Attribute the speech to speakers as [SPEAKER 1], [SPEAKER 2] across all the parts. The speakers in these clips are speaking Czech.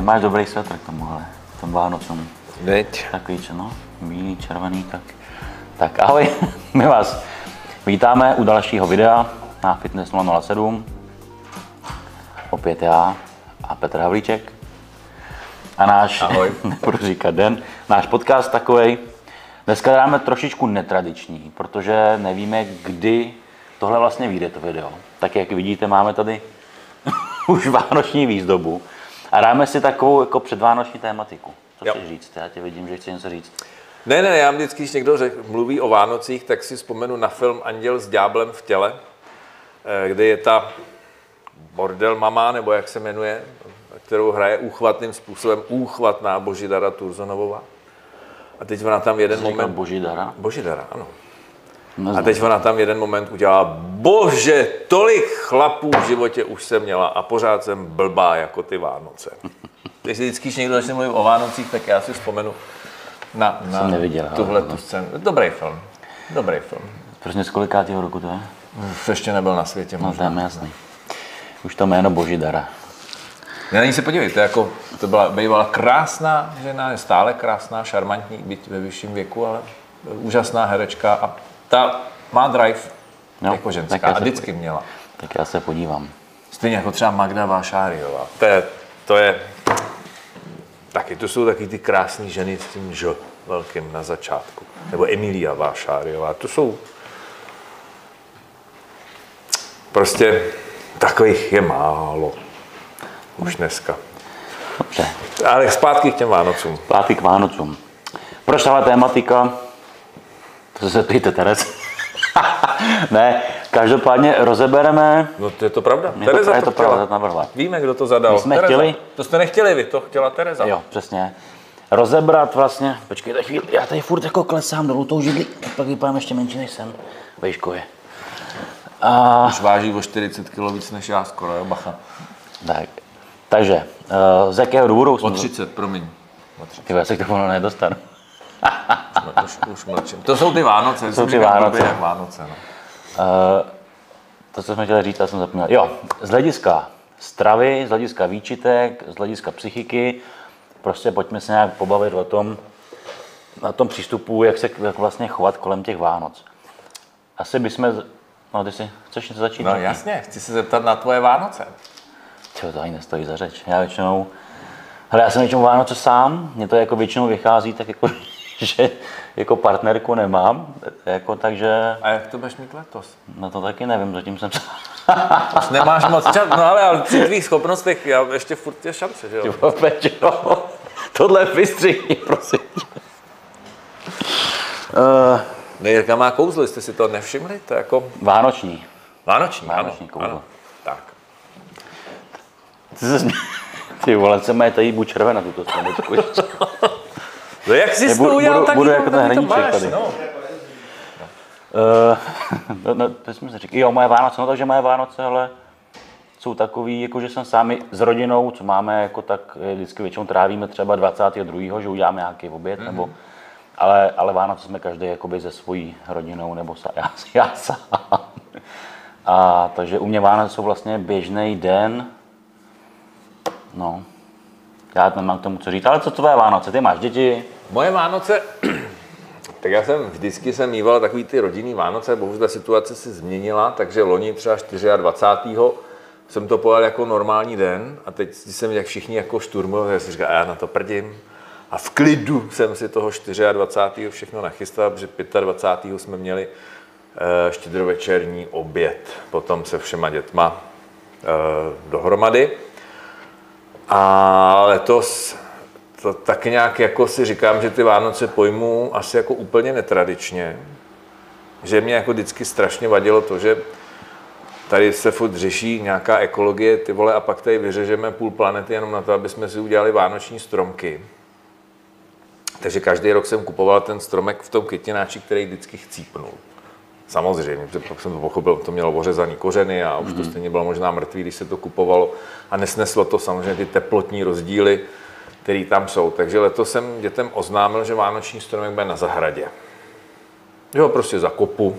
[SPEAKER 1] Ty máš dobrý svetr k tomuhle, k tomu Vánocům.
[SPEAKER 2] Veď.
[SPEAKER 1] Takový, čo, no, bílý, červený, tak. Tak ahoj, my vás vítáme u dalšího videa na Fitness 007. Opět já a Petr Havlíček. A náš,
[SPEAKER 2] Ahoj.
[SPEAKER 1] nebudu říkat den, náš podcast takovej. Dneska dáme trošičku netradiční, protože nevíme, kdy tohle vlastně vyjde to video. Tak jak vidíte, máme tady už vánoční výzdobu a dáme si takovou jako předvánoční tématiku. Co
[SPEAKER 2] Jo.
[SPEAKER 1] chceš říct? Já tě vidím, že chci něco říct.
[SPEAKER 2] Ne, ne, já vždycky, když někdo řek, mluví o Vánocích, tak si vzpomenu na film Anděl s ďáblem v těle, eh, kde je ta bordel mama, nebo jak se jmenuje, kterou hraje úchvatným způsobem úchvatná Božidara Turzonovová. A teď ona tam jeden moment...
[SPEAKER 1] boží dara.
[SPEAKER 2] Božidara, ano. A
[SPEAKER 1] Neznám.
[SPEAKER 2] teď ona tam jeden moment udělala, bože, tolik chlapů v životě už jsem měla a pořád jsem blbá jako ty Vánoce. Když si vždycky, když někdo začne mluvit o Vánocích, tak já si vzpomenu na, na
[SPEAKER 1] neviděl,
[SPEAKER 2] tuhle
[SPEAKER 1] no.
[SPEAKER 2] tu scénu. Dobrý film. Dobrý film.
[SPEAKER 1] Prostě z kolikátého roku to je?
[SPEAKER 2] Ještě nebyl na světě
[SPEAKER 1] No to
[SPEAKER 2] možná.
[SPEAKER 1] je mi jasný. Už to jméno boží dara.
[SPEAKER 2] Na ní se podívejte, jako, to byla bývala krásná žena, je stále krásná, šarmantní, byť ve vyšším věku, ale úžasná herečka a ta má drive
[SPEAKER 1] Jo,
[SPEAKER 2] jako ženská a vždycky měla.
[SPEAKER 1] Tak já se podívám.
[SPEAKER 2] Stejně jako třeba Magda Vášáriová. To je, to je taky, to jsou taky ty krásné ženy s tím Ž velkým na začátku. Nebo Emilia Vášáriová. To jsou prostě takových je málo. Už dneska.
[SPEAKER 1] Dobře,
[SPEAKER 2] Ale zpátky k těm Vánocům.
[SPEAKER 1] zpátky k Vánocům. Tahle tématika? To se ptejte, Teres. ne, každopádně rozebereme,
[SPEAKER 2] No to je to pravda.
[SPEAKER 1] je to,
[SPEAKER 2] Tereza
[SPEAKER 1] je to
[SPEAKER 2] chtěla.
[SPEAKER 1] pravda, to navrhla.
[SPEAKER 2] Víme, kdo to zadal.
[SPEAKER 1] My jsme
[SPEAKER 2] Tereza.
[SPEAKER 1] chtěli-
[SPEAKER 2] To jste nechtěli vy, to chtěla Tereza.
[SPEAKER 1] Jo, přesně. Rozebrat vlastně, počkejte chvíli, já tady furt jako klesám dolů tou židli, tak pak vypadám ještě menší než jsem vejškově. A
[SPEAKER 2] Už váží o 40 kg víc než já skoro, jo, bacha.
[SPEAKER 1] tak, takže, uh, z jakého důvodu
[SPEAKER 2] O
[SPEAKER 1] jsme...
[SPEAKER 2] 30, promiň. O 30.
[SPEAKER 1] Ty, já se k tomu nedostanu.
[SPEAKER 2] No, už, už mlčím. To jsou ty Vánoce.
[SPEAKER 1] jsou
[SPEAKER 2] jsem
[SPEAKER 1] ty Vánoce.
[SPEAKER 2] blbě jak Vánoce no.
[SPEAKER 1] Uh, to, co jsme chtěli říct, já jsem zapomněl. Jo, z hlediska stravy, z hlediska výčitek, z hlediska psychiky, prostě pojďme se nějak pobavit o tom, na tom přístupu, jak se jak vlastně chovat kolem těch Vánoc. Asi bychom, no ty si, chceš něco začít?
[SPEAKER 2] no jasně, chci se zeptat na tvoje Vánoce.
[SPEAKER 1] Tyjo, to ani nestojí za řeč. Já většinou, hele, já jsem většinou Vánoce sám, mě to jako většinou vychází, tak jako, že jako partnerku nemám, jako takže,
[SPEAKER 2] A jak to budeš mít letos?
[SPEAKER 1] no to taky nevím, zatím jsem
[SPEAKER 2] Nemáš moc čas, no ale, ale při tvých schopnostech já ještě furt je šance, že jo?
[SPEAKER 1] Jo, tohle vystřihni, prosím. Uh,
[SPEAKER 2] Ne, Jirka má kouzlo, jste si to nevšimli? To jako
[SPEAKER 1] Vánoční.
[SPEAKER 2] Vánoční,
[SPEAKER 1] Vánoční
[SPEAKER 2] ano.
[SPEAKER 1] kouzlo.
[SPEAKER 2] ano. Tak.
[SPEAKER 1] Ty, se. Ty vole, se mají tady buď červená tuto straničku.
[SPEAKER 2] No jak jsi
[SPEAKER 1] Já
[SPEAKER 2] to udělal, tak
[SPEAKER 1] budu
[SPEAKER 2] to-
[SPEAKER 1] jako ten hraníček tady.
[SPEAKER 2] No.
[SPEAKER 1] Uh, no, no, to jsme si řekli, jo, moje Vánoce, no takže moje Vánoce, ale jsou takový, jako že jsem sám s rodinou, co máme, jako tak eh, vždycky většinou trávíme třeba 22. že uděláme nějaký oběd, mm-hmm. nebo, ale, ale Vánoce jsme každý jakoby se svojí rodinou, nebo sa, já, já sám. A takže u mě Vánoce jsou vlastně běžný den, no, já nemám k tomu co říct, ale co tvoje Vánoce, ty máš děti,
[SPEAKER 2] Moje Vánoce, tak já jsem vždycky jsem mýval takový ty rodinný Vánoce, bohužel ta situace se změnila, takže loni třeba 24. jsem to pojel jako normální den a teď jsem jak všichni jako šturmovali, já si říkal, a já na to prdím. A v klidu jsem si toho 24. všechno nachystal, protože 25. jsme měli eh, štědrovečerní oběd, potom se všema dětma eh, dohromady. A letos to tak nějak jako si říkám, že ty Vánoce pojmu asi jako úplně netradičně. Že mě jako vždycky strašně vadilo to, že tady se furt řeší nějaká ekologie, ty vole, a pak tady vyřežeme půl planety jenom na to, aby jsme si udělali vánoční stromky. Takže každý rok jsem kupoval ten stromek v tom květináči, který vždycky chcípnul. Samozřejmě, protože pak jsem to pochopil, to mělo ořezaný kořeny a už to stejně bylo možná mrtvý, když se to kupovalo a nesneslo to samozřejmě ty teplotní rozdíly, které tam jsou. Takže letos jsem dětem oznámil, že vánoční stromek bude na zahradě. Ho prostě zakopu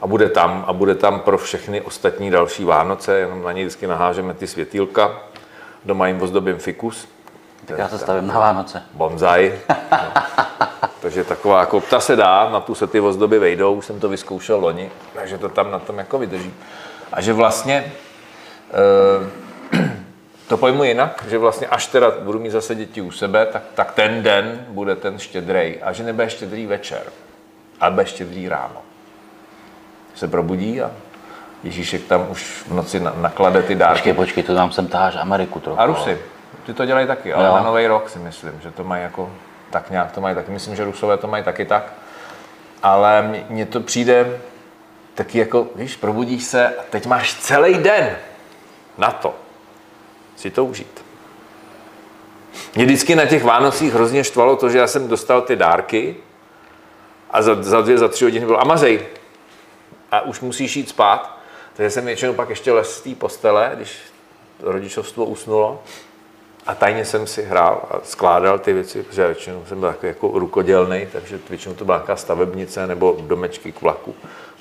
[SPEAKER 2] a bude tam a bude tam pro všechny ostatní další Vánoce, jenom na něj vždycky nahážeme ty světýlka Doma jim ozdobím fikus.
[SPEAKER 1] Tak já se stavím na Vánoce.
[SPEAKER 2] Bonsai. No. takže taková jako, ta se dá, na tu se ty ozdoby vejdou, už jsem to vyzkoušel loni, takže to tam na tom jako vydrží. A že vlastně, eh, to pojmu jinak, že vlastně až teda budu mít zase děti u sebe, tak, tak ten den bude ten štědrej a že nebude štědrý večer, ale bude štědrý ráno. Se probudí a Ježíšek tam už v noci na- naklade ty dárky.
[SPEAKER 1] Počkej, počkej, to tam sem taháš Ameriku trochu.
[SPEAKER 2] A Rusy, ty to dělají taky, ale
[SPEAKER 1] Jo.
[SPEAKER 2] na Nový rok si myslím, že to mají jako tak nějak to mají taky. Myslím, že Rusové to mají taky tak. Ale mně to přijde taky jako, víš, probudíš se a teď máš celý den na to si to užít. Mě vždycky na těch Vánocích hrozně štvalo to, že já jsem dostal ty dárky a za, za dvě, za tři hodiny bylo a mazej. A už musíš jít spát. Takže jsem většinou pak ještě les z té postele, když rodičovstvo usnulo. A tajně jsem si hrál a skládal ty věci, protože většinou jsem byl takový jako rukodělný, takže většinou to byla nějaká stavebnice nebo domečky k vlaku.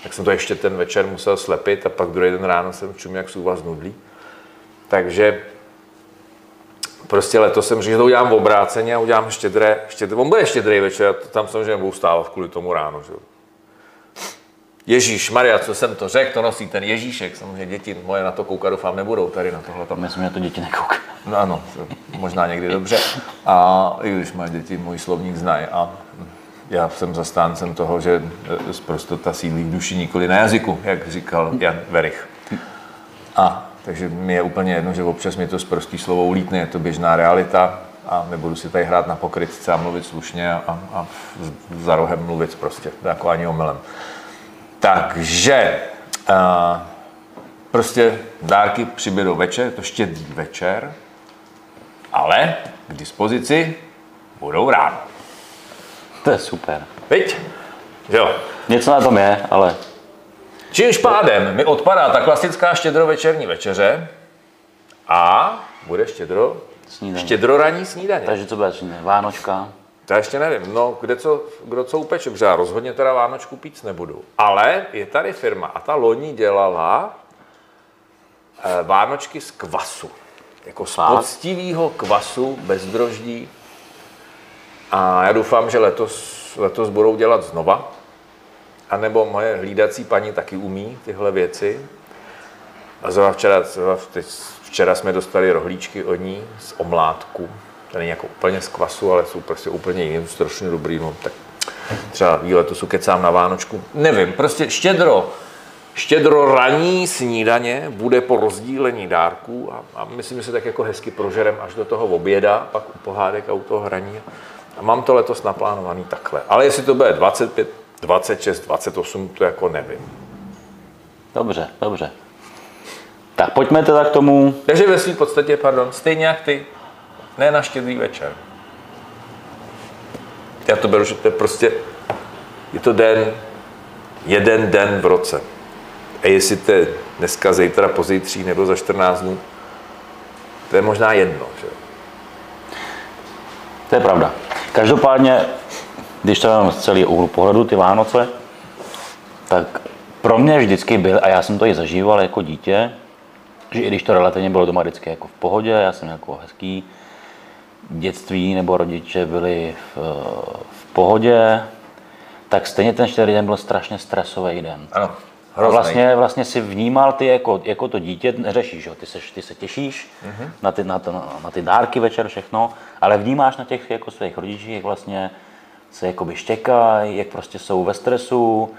[SPEAKER 2] Tak jsem to ještě ten večer musel slepit a pak druhý den ráno jsem čum jak z nudlí. Takže prostě letos jsem řekl, že to udělám v obráceně a udělám štědré, štědré on bude štědrý večer, já to tam samozřejmě budu stávat kvůli tomu ráno. Že? Ježíš Maria, co jsem to řekl, to nosí ten Ježíšek. Samozřejmě děti moje na to koukat, doufám, nebudou tady na tohle.
[SPEAKER 1] Myslím, že to děti nekoukají.
[SPEAKER 2] No ano, možná někdy dobře. A i když moje děti můj slovník znají. A já jsem zastáncem toho, že e, prostota sídlí v duši, nikoli na jazyku, jak říkal Jan Verich. A takže mi je úplně jedno, že občas mi to z prostý slovo ulítne, je to běžná realita a nebudu si tady hrát na pokrytce a mluvit slušně a, a za rohem mluvit prostě, jako ani omylem. Takže a, prostě dárky přibědou večer, je to štědrý večer, ale k dispozici budou ráno.
[SPEAKER 1] To je super.
[SPEAKER 2] Viď? Jo.
[SPEAKER 1] Něco na tom je, ale
[SPEAKER 2] Čímž pádem mi odpadá ta klasická štědrovečerní večeře a bude štědro,
[SPEAKER 1] Snídaně.
[SPEAKER 2] štědroranní snídaně.
[SPEAKER 1] takže co bude snídaně? Vánočka.
[SPEAKER 2] To ještě nevím, no kde co, kdo co upeče, protože já rozhodně teda Vánočku pít nebudu. Ale je tady firma a ta loni dělala eh, Vánočky z kvasu. Jako z
[SPEAKER 1] Fakt?
[SPEAKER 2] poctivého kvasu, bez droždí. A já doufám, že letos, letos budou dělat znova. A nebo moje hlídací paní taky umí tyhle věci. A zrovna včera, zrovna včera jsme dostali rohlíčky od ní z omlátku. To není jako úplně z kvasu, ale jsou prostě úplně jiný, strašně dobrý. No, tak třeba výletu su kecám na Vánočku. Nevím, prostě štědro, štědro ranní snídaně bude po rozdílení dárků a, a myslím, že se tak jako hezky prožerem až do toho oběda, pak u pohádek a u toho hraní. A mám to letos naplánovaný takhle. Ale jestli to bude 25, 26, 28, to jako nevím.
[SPEAKER 1] Dobře, dobře. Tak pojďme teda k tomu,
[SPEAKER 2] Takže ve své podstatě, pardon, stejně jak ty, ne na štědrý večer. Já to beru, že to je prostě, je to den, jeden den v roce. A jestli to je dneska, zítra, pozítří nebo za 14 dnů, to je možná jedno. Že? jo.
[SPEAKER 1] to je pravda. Každopádně, když to mám z celý úhlu pohledu, ty Vánoce, tak pro mě vždycky byl, a já jsem to i zažíval jako dítě, že i když to relativně bylo doma vždycky jako v pohodě, já jsem jako hezký dětství nebo rodiče byli v, v pohodě, tak stejně ten čtvrtý den byl strašně stresový den.
[SPEAKER 2] Ano, hrozný.
[SPEAKER 1] vlastně, vlastně si vnímal ty jako, jako to dítě, neřešíš, jo? Ty, seš, ty se těšíš mm-hmm. na, ty, na, to, na ty dárky večer, všechno, ale vnímáš na těch jako svých rodičích, jak vlastně se jakoby štěkají, jak prostě jsou ve stresu,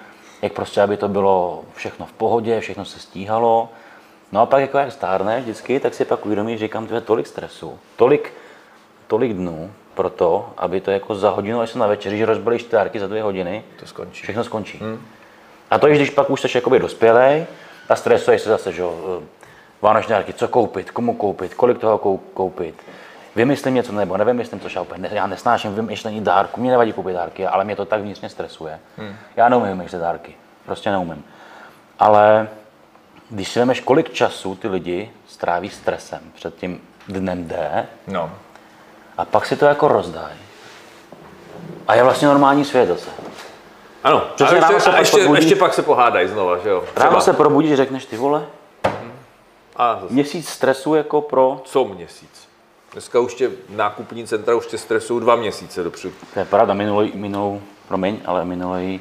[SPEAKER 1] jak prostě, aby to bylo všechno v pohodě, všechno se stíhalo. No a pak jako jak stárne vždycky, tak si pak uvědomíš, říkám, to je tolik stresu, tolik, tolik dnů pro to, aby to jako za hodinu, až se na večeři, že rozbalíš ty dárky za dvě hodiny,
[SPEAKER 2] To skončí.
[SPEAKER 1] všechno skončí. Hmm. A to, i když pak už jsi jakoby dospělej a stresuješ se zase, že jo, eh, vánoční dárky, co koupit, komu koupit, kolik toho kou- koupit. Vymyslím něco nebo nevymyslím, což já úplně, ne- já nesnáším vymýšlení dárku, mě nevadí koupit dárky, ale mě to tak vnitřně stresuje. Hmm. Já neumím vymýšlet dárky, prostě neumím. Ale když si vemeš, kolik času ty lidi stráví stresem před tím dnem D,
[SPEAKER 2] No.
[SPEAKER 1] a pak si to jako rozdají. A je vlastně normální svět zase.
[SPEAKER 2] Ano,
[SPEAKER 1] Přesně
[SPEAKER 2] a
[SPEAKER 1] ráno
[SPEAKER 2] ještě,
[SPEAKER 1] se
[SPEAKER 2] a
[SPEAKER 1] pak
[SPEAKER 2] ještě,
[SPEAKER 1] probudíš.
[SPEAKER 2] ještě pak se pohádají znova, že jo?
[SPEAKER 1] Ráno
[SPEAKER 2] Třeba.
[SPEAKER 1] se probudíš, řekneš ty vole,
[SPEAKER 2] a zase.
[SPEAKER 1] Měsíc stresu jako pro,
[SPEAKER 2] Co měsíc? Dneska už tě nákupní centra už tě stresují dva měsíce dopředu.
[SPEAKER 1] to je pravda, minulý, minulou, promiň, ale minulý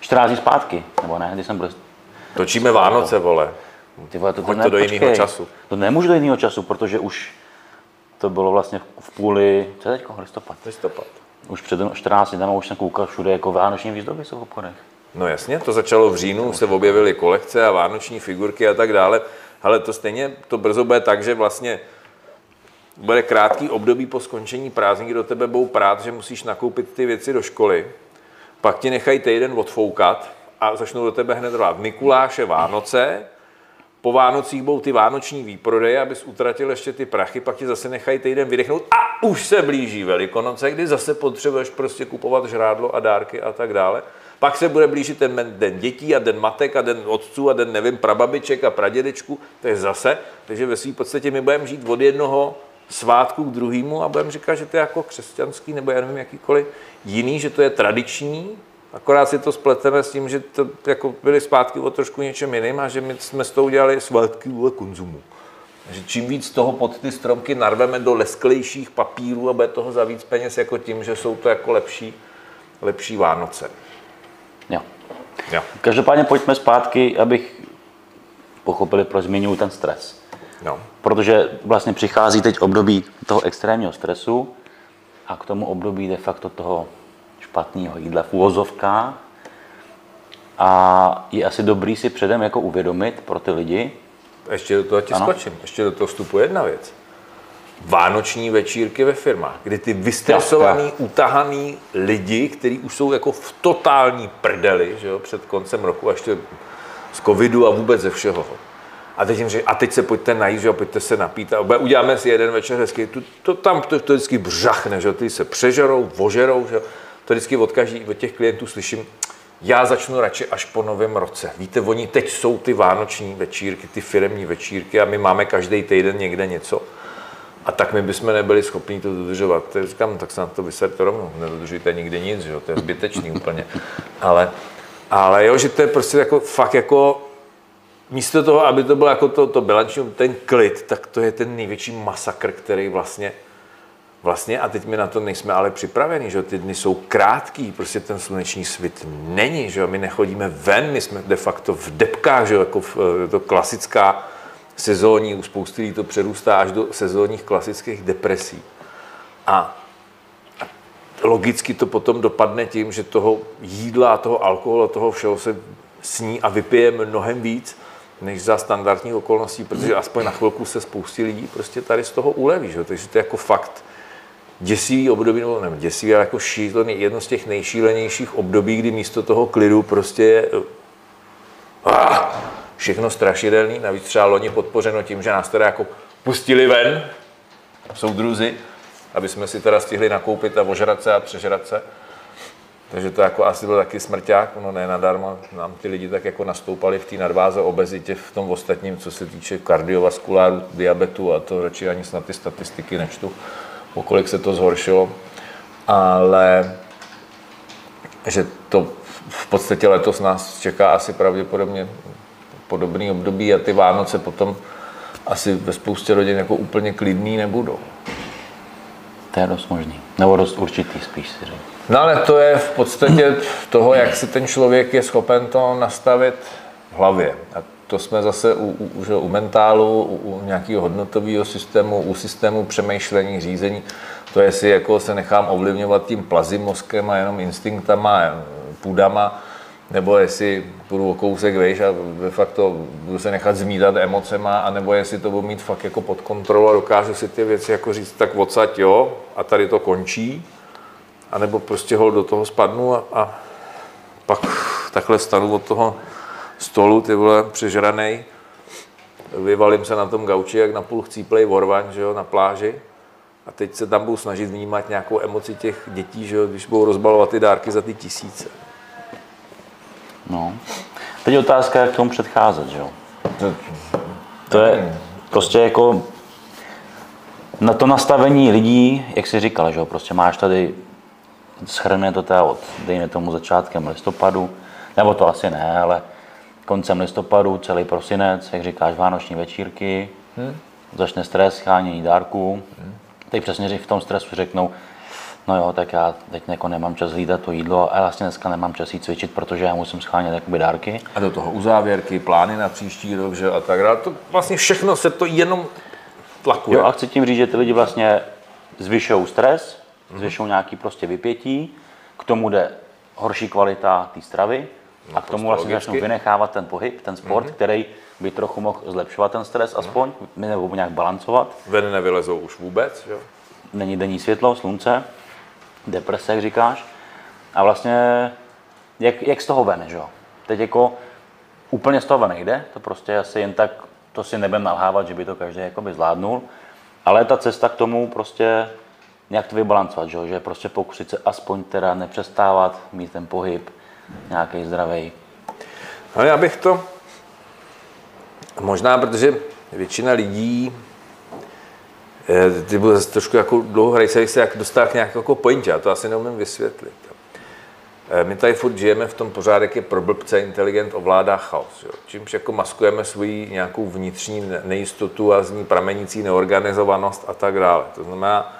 [SPEAKER 1] 14 dní zpátky, nebo ne, když jsem byl,
[SPEAKER 2] Točíme Vánoce, vole.
[SPEAKER 1] ty vole, to,
[SPEAKER 2] Hoď to do jinýho času.
[SPEAKER 1] To nemůžu do jiného času, protože už to bylo vlastně v půli, co je teď, listopad.
[SPEAKER 2] Listopad.
[SPEAKER 1] Už před 14 dny už jsem koukal všude jako vánoční výzdoby jsou v obchodech.
[SPEAKER 2] No jasně, to začalo v říjnu, se objevily kolekce a vánoční figurky a tak dále. Ale to stejně, to brzo bude tak, že vlastně bude krátký období po skončení prázdnin, do tebe budou prát, že musíš nakoupit ty věci do školy, pak ti nechají týden odfoukat a začnou do tebe hned rvát Mikuláše, Vánoce, po Vánocích budou ty vánoční výprodeje, abys utratil ještě ty prachy, pak ti zase nechají týden vydechnout a už se blíží Velikonoce, kdy zase potřebuješ prostě kupovat žrádlo a dárky a tak dále. Pak se bude blížit ten den dětí a den matek a den otců a den, nevím, prababiček a pradědečku, to je zase. Takže ve své podstatě my budeme žít od jednoho svátku k druhému a budeme říkat, že to je jako křesťanský nebo já nevím, jakýkoliv jiný, že to je tradiční, Akorát si to spleteme s tím, že to jako byly zpátky o trošku něčem jiným a že my jsme s tou udělali svátky o konzumu. Že čím víc toho pod ty stromky narveme do lesklejších papírů a bude toho za víc peněz jako tím, že jsou to jako lepší, lepší Vánoce.
[SPEAKER 1] Jo.
[SPEAKER 2] Jo.
[SPEAKER 1] Každopádně pojďme zpátky, abych pochopili, proč zmiňuji ten stres.
[SPEAKER 2] No.
[SPEAKER 1] Protože vlastně přichází teď období toho extrémního stresu a k tomu období de facto toho špatného jídla v úvozovkách. A je asi dobrý si předem jako uvědomit pro ty lidi,
[SPEAKER 2] Ještě do toho ti
[SPEAKER 1] Ano.
[SPEAKER 2] skočím. Ještě do toho vstupuje jedna věc. Vánoční večírky ve firmách, kdy ty vystresovaný,
[SPEAKER 1] Jo,
[SPEAKER 2] utahaný lidi, kteří už jsou jako v totální prdeli, že jo, před koncem roku a ještě z covidu a vůbec ze všeho. A teď jim říkají, a teď se pojďte najít, že jo, pojďte se napít a uděláme si jeden večer hezky. To, to tam to, to vždycky břachne, že jo, ty se přežerou, vožerou, že jo. To vždycky od, každý, od těch klientů slyším, já začnu radši až po novém roce. Víte, oni teď jsou ty vánoční večírky, ty firemní večírky a my máme každý týden někde něco. A tak my bychom nebyli schopni to dodržovat. To říkám, tak se na to vyserte rovnou. Nedodržujte nikdy nic, že jo? to je zbytečný úplně. Ale, ale jo, že to je prostě jako fakt jako místo toho, aby to bylo jako to, to bilanční, ten klid, tak to je ten největší masakr, který vlastně Vlastně a teď my na to nejsme ale připraveni, že ty dny jsou krátký, prostě ten sluneční svit není, že my nechodíme ven, my jsme de facto v depkách, že jako v, eh, to klasická sezónní, u spousty lidí to přerůstá až do sezónních klasických depresí. A logicky to potom dopadne tím, že toho jídla toho alkoholu toho všeho se sní a vypije mnohem víc, než za standardních okolností, protože aspoň na chvilku se spoustě lidí prostě tady z toho uleví, že? takže to je jako fakt děsivý období, nebo nevím, děsivý, ale jako šílený, jedno z těch nejšílenějších období, kdy místo toho klidu prostě je ah, všechno strašidelný, navíc třeba loni podpořeno tím, že nás teda jako pustili ven, soudruzi, aby jsme si teda stihli nakoupit a ožrat se a přežrat se. Takže to jako asi byl taky smrťák, no ne nadarmo, nám ty lidi tak jako nastoupali v té nadváze obezitě v tom ostatním, co se týče kardiovaskuláru, diabetu a to radši ani snad ty statistiky nečtu, o kolik se to zhoršilo. Ale že to v podstatě letos nás čeká asi pravděpodobně podobný období a ty Vánoce potom asi ve spoustě rodin jako úplně klidný nebudou.
[SPEAKER 1] to je dost možný. Nebo dost určitý spíš si řekl.
[SPEAKER 2] No ale to je v podstatě toho, jak si ten člověk je schopen to nastavit v hlavě. A to jsme zase u, u, u mentálu, u, u nějakého hodnotového systému, u systému přemýšlení, řízení. To jestli jako se nechám ovlivňovat tím plazím mozkem a jenom instinktama, půdama, nebo jestli půjdu o kousek vejš a de facto budu se nechat zmítat emocema, anebo jestli to budu mít fakt jako pod kontrolou a dokážu si ty věci jako říct tak odsaď jo a tady to končí, anebo prostě hol do toho spadnu a, a pak takhle stanu od toho stolu, ty vole, přežranej, vyvalím se na tom gauči, jak na půl chcíplej vorvaň, že jo, na pláži. A teď se tam budu snažit vnímat nějakou emoci těch dětí, že jo, když budou rozbalovat ty dárky za ty tisíce.
[SPEAKER 1] No. Teď je otázka, jak tomu předcházet, že jo? To je prostě jako na to nastavení lidí, jak jsi říkal, že jo, prostě máš tady, schrne to teda od, dejme tomu začátkem listopadu, nebo to asi ne, ale koncem listopadu, celý prosinec, jak říkáš, vánoční večírky, hmm. začne stres, chánění dárků. Hmm. Teď přesně v tom stresu řeknou, no jo, tak já teď jako nemám čas hlídat to jídlo a vlastně dneska nemám čas jít cvičit, protože já musím schánět jakoby dárky.
[SPEAKER 2] A do toho uzávěrky, plány na příští rok, že a tak dále. To vlastně všechno se to jenom tlakuje.
[SPEAKER 1] Jo, a chci tím říct, že ty lidi vlastně zvyšují stres, zvyšují nějaký prostě vypětí, k tomu jde horší kvalita té stravy a k tomu vlastně
[SPEAKER 2] logicky.
[SPEAKER 1] začnou vynechávat ten pohyb, ten sport, který by trochu mohl zlepšovat ten stres aspoň, nebo nějak balancovat.
[SPEAKER 2] Ven nevylezou už vůbec, jo?
[SPEAKER 1] Není denní světlo, slunce, deprese, jak říkáš. A vlastně, jak, jak z toho ven, že jo? Teď jako úplně z toho ven nejde, to prostě asi jen tak, to si nebudem nalhávat, že by to každý jakoby zvládnul, ale ta cesta k tomu prostě nějak to vybalancovat, že, že prostě pokusit se aspoň teda nepřestávat, mít ten pohyb nějaký zdravý.
[SPEAKER 2] Ale já bych to, možná protože většina lidí, eh, ty byl zase trošku jako dlouho hrají se, se jak dostal k nějaké jako pointě, já to asi neumím vysvětlit. Eh, My tady furt žijeme v tom pořádek je pro blbce, inteligent ovládá chaos. Jo. Čímž jako maskujeme svoji nějakou vnitřní ne- nejistotu a z ní pramenící neorganizovanost a tak dále. To znamená,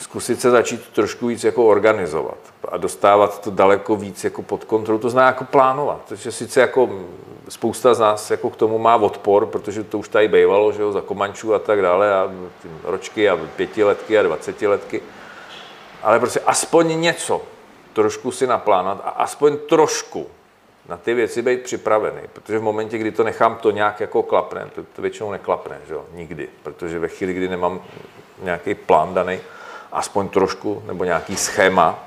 [SPEAKER 2] zkusit se začít trošku víc jako organizovat a dostávat to daleko víc jako pod kontrolu, to znamená jako plánovat. Takže sice jako spousta z nás jako k tomu má odpor, protože to už tady bývalo, že jo, za komančů a tak dále, a ročky a pětiletky a dvacetiletky, ale prostě aspoň něco trošku si naplánovat a aspoň trošku na ty věci být připravený, protože v momentě, kdy to nechám to nějak jako klapne, to, to většinou neklapne, že jo, nikdy, protože ve chvíli, kdy nemám nějaký plán daný, aspoň trošku, nebo nějaký schéma,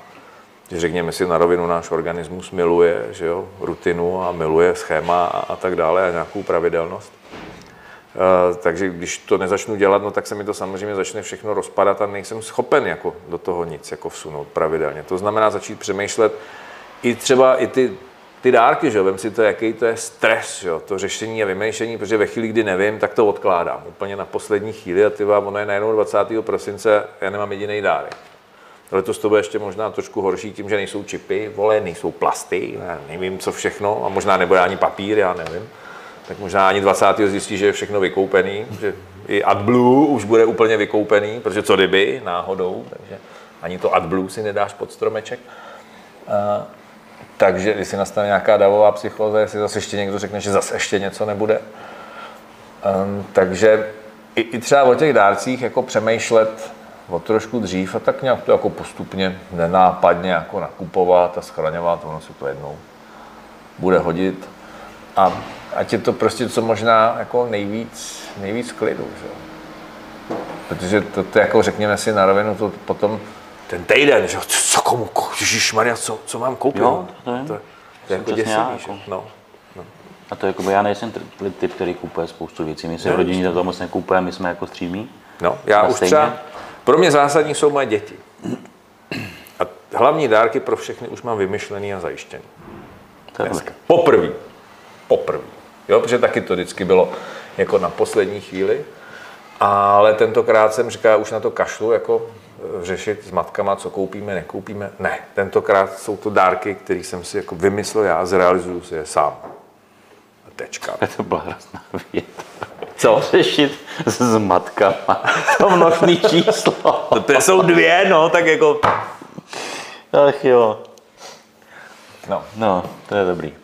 [SPEAKER 2] že řekněme si na rovinu, náš organismus miluje že jo, rutinu a miluje schéma a, a tak dále a nějakou pravidelnost. Uh, takže když to nezačnu dělat, no tak se mi to samozřejmě začne všechno rozpadat a nejsem schopen jako do toho nic jako vsunout pravidelně. To znamená začít přemýšlet i třeba i ty, ty dárky, že vem si to, jaký to je stres, že jo, to řešení a vymýšlení, protože ve chvíli, kdy nevím, tak to odkládám úplně na poslední chvíli a ty ono je najednou 20. prosince, já nemám jediný dárek. Letos to bude ještě možná trošku horší tím, že nejsou čipy, vole, nejsou plasty, já nevím co všechno a možná nebude ani papír, já nevím. Tak možná ani 20. zjistí, že je všechno vykoupený, že i AdBlue už bude úplně vykoupený, protože co kdyby, náhodou, takže ani to AdBlue si nedáš pod stromeček. A, takže když si nastane nějaká davová psychóza, jestli zase ještě někdo řekne, že zase ještě něco nebude. Um, takže i, i třeba o těch dárcích jako přemýšlet o trošku dřív a tak nějak to jako postupně nenápadně jako nakupovat a schraňovat, ono se to jednou bude hodit. A ať je to prostě co možná jako nejvíc, nejvíc klidu, že? Protože to, to, jako řekněme si na rovinu, to potom ten týden, že co, komu, Maria, co, co mám koupit?
[SPEAKER 1] Jo, to je.
[SPEAKER 2] to, to
[SPEAKER 1] Jsem
[SPEAKER 2] je jako děsivý,
[SPEAKER 1] jako.
[SPEAKER 2] No.
[SPEAKER 1] A to jako já nejsem typ, který kupuje spoustu věcí. My si v rodině to moc nekupujeme, my jsme jako střímí.
[SPEAKER 2] No, já už
[SPEAKER 1] stejně?
[SPEAKER 2] třeba, pro mě zásadní jsou moje děti. A hlavní dárky pro všechny už mám vymyšlený a zajištěný.
[SPEAKER 1] To je
[SPEAKER 2] Dneska.
[SPEAKER 1] dobré.
[SPEAKER 2] Poprvé. Poprvé. Jo, protože taky to vždycky bylo jako na poslední chvíli. Ale tentokrát jsem říkal, už na to kašlu, jako řešit s matkama, co koupíme, nekoupíme. Ne, tentokrát jsou to dárky, které jsem si jako vymyslel já, zrealizuju si je sám. A tečka.
[SPEAKER 1] To byla hrozná věta.
[SPEAKER 2] Co?
[SPEAKER 1] Řešit s matkama. To množný číslo.
[SPEAKER 2] No to jsou dvě, no, tak jako...
[SPEAKER 1] Ach jo.
[SPEAKER 2] No.
[SPEAKER 1] No, to je dobrý.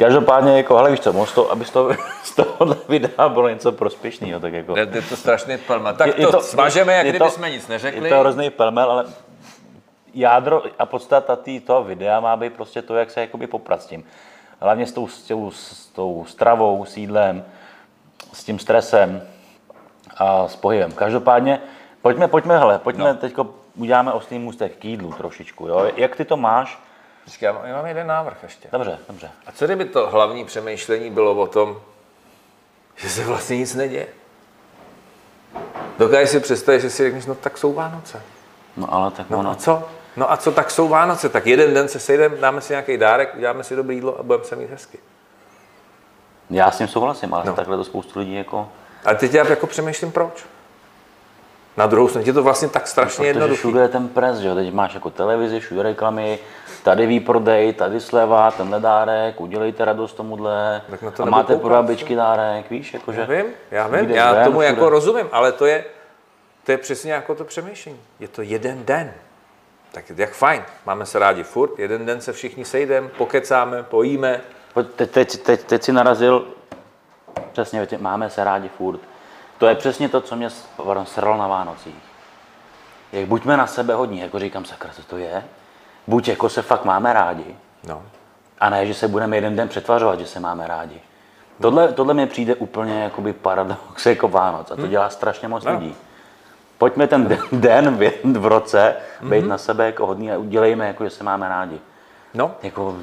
[SPEAKER 1] Každopádně, jako, hele, víš co, moc to, aby z toho, z tohohle videa bylo něco prospěšného, tak jako...
[SPEAKER 2] Je, je to strašný pelma. Tak to, to smažeme, jak
[SPEAKER 1] je
[SPEAKER 2] kdyby
[SPEAKER 1] to-
[SPEAKER 2] jsme nic neřekli.
[SPEAKER 1] Je to hrozný pelmel, ale jádro a podstata tý, toho videa má být prostě to, jak se jakoby poprat s tím. Hlavně s tou, s, tou, s tou stravou, s jídlem, s tím stresem a s pohybem. Každopádně, pojďme, pojďme, hele, pojďme no. teď uděláme oslý můstek k jídlu trošičku, jo? Jak ty to máš?
[SPEAKER 2] Počkej, já mám, já mám jeden návrh ještě.
[SPEAKER 1] Dobře, dobře.
[SPEAKER 2] A co kdyby to hlavní přemýšlení bylo o tom, že se vlastně nic neděje? Dokážeš si představit, že si řekneš, no tak jsou Vánoce.
[SPEAKER 1] No ale tak
[SPEAKER 2] No
[SPEAKER 1] ono,
[SPEAKER 2] a co? No a co, tak jsou Vánoce. Tak jeden den se sejdeme, dáme si nějaký dárek, uděláme si dobré jídlo a budeme se mít hezky.
[SPEAKER 1] já s tím souhlasím, ale
[SPEAKER 2] no.
[SPEAKER 1] takhle to spoustu lidí jako...
[SPEAKER 2] A teď já jako přemýšlím proč. Na druhou stranu je to vlastně tak strašně
[SPEAKER 1] Protože
[SPEAKER 2] jednoduché.
[SPEAKER 1] všude je ten pres, že jo? Teď máš jako televizi, všude reklamy, tady výprodej, tady sleva, tenhle dárek, udělejte radost tomuhle.
[SPEAKER 2] Tak na to
[SPEAKER 1] a máte pro babičky dárek, víš, jakože...
[SPEAKER 2] Já vím, já vím, já
[SPEAKER 1] ven,
[SPEAKER 2] tomu
[SPEAKER 1] všude.
[SPEAKER 2] jako rozumím, ale to je, to je přesně jako to přemýšlení. Je to jeden den. Tak jak fajn, máme se rádi furt, jeden den se všichni sejdeme, pokecáme, pojíme.
[SPEAKER 1] Teď, teď, teď, teď si narazil, přesně, máme se rádi furt. To je přesně to, co mě pardon, sralo na Vánocích. Jak buďme na sebe hodní, jako říkám, sakra, co to je? Buď jako se fakt máme rádi,
[SPEAKER 2] No.
[SPEAKER 1] a ne, že se budeme jeden den přetvařovat, že se máme rádi. Tohle, tohle mi přijde úplně jakoby paradox jako Vánoc a to dělá strašně moc
[SPEAKER 2] Ano.
[SPEAKER 1] lidí. Pojďme ten den, den v, v roce být na sebe jako hodný a udělejme, jako, že se máme rádi.
[SPEAKER 2] No,
[SPEAKER 1] Jako,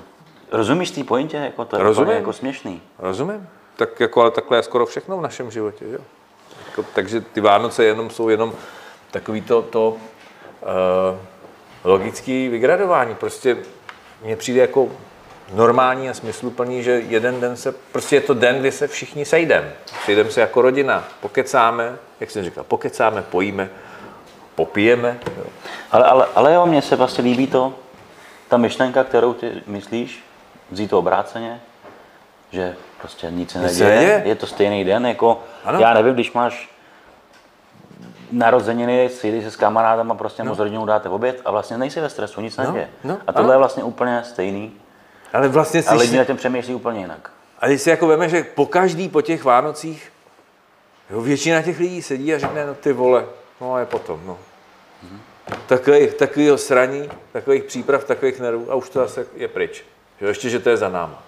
[SPEAKER 1] rozumíš té pointě? Jako, to je
[SPEAKER 2] Rozumím.
[SPEAKER 1] jako směšný.
[SPEAKER 2] rozumím. Tak jako, ale takhle je skoro všechno v našem životě, že jo? Jako, takže ty Vánoce jenom jsou jenom takový to, to uh, logické vygradování. Prostě mně přijde jako normální a smysluplný, že jeden den se, prostě je to den, kdy se všichni sejdeme. Sejdeme se jako rodina, pokecáme, jak jsem říkal, pokecáme, pojíme, popijeme. Jo.
[SPEAKER 1] Ale, ale, ale jo, mně se vlastně líbí to, ta myšlenka, kterou ty myslíš, vzít to obráceně, že prostě nic se neděje,
[SPEAKER 2] neděje.
[SPEAKER 1] je to stejný den, jako,
[SPEAKER 2] Ano.
[SPEAKER 1] já nevím, když máš narozeniny, sejdeš se s kamarádama, prostě no. s rodinou dáte oběd a vlastně nejsi ve stresu, nic
[SPEAKER 2] No,
[SPEAKER 1] neděje.
[SPEAKER 2] no,
[SPEAKER 1] a tohle
[SPEAKER 2] ano.
[SPEAKER 1] je vlastně úplně stejný.
[SPEAKER 2] Ale vlastně
[SPEAKER 1] A lidi
[SPEAKER 2] si,
[SPEAKER 1] na tím přemýšlí úplně jinak.
[SPEAKER 2] a když si jako veme, že po každý po těch Vánocích jo, většina těch lidí sedí a řekne, no ty vole, no a je potom, no. Takových, takovýho sraní, takových příprav, takových nervů a už to zase je pryč. Jo, ještě, že to je za náma.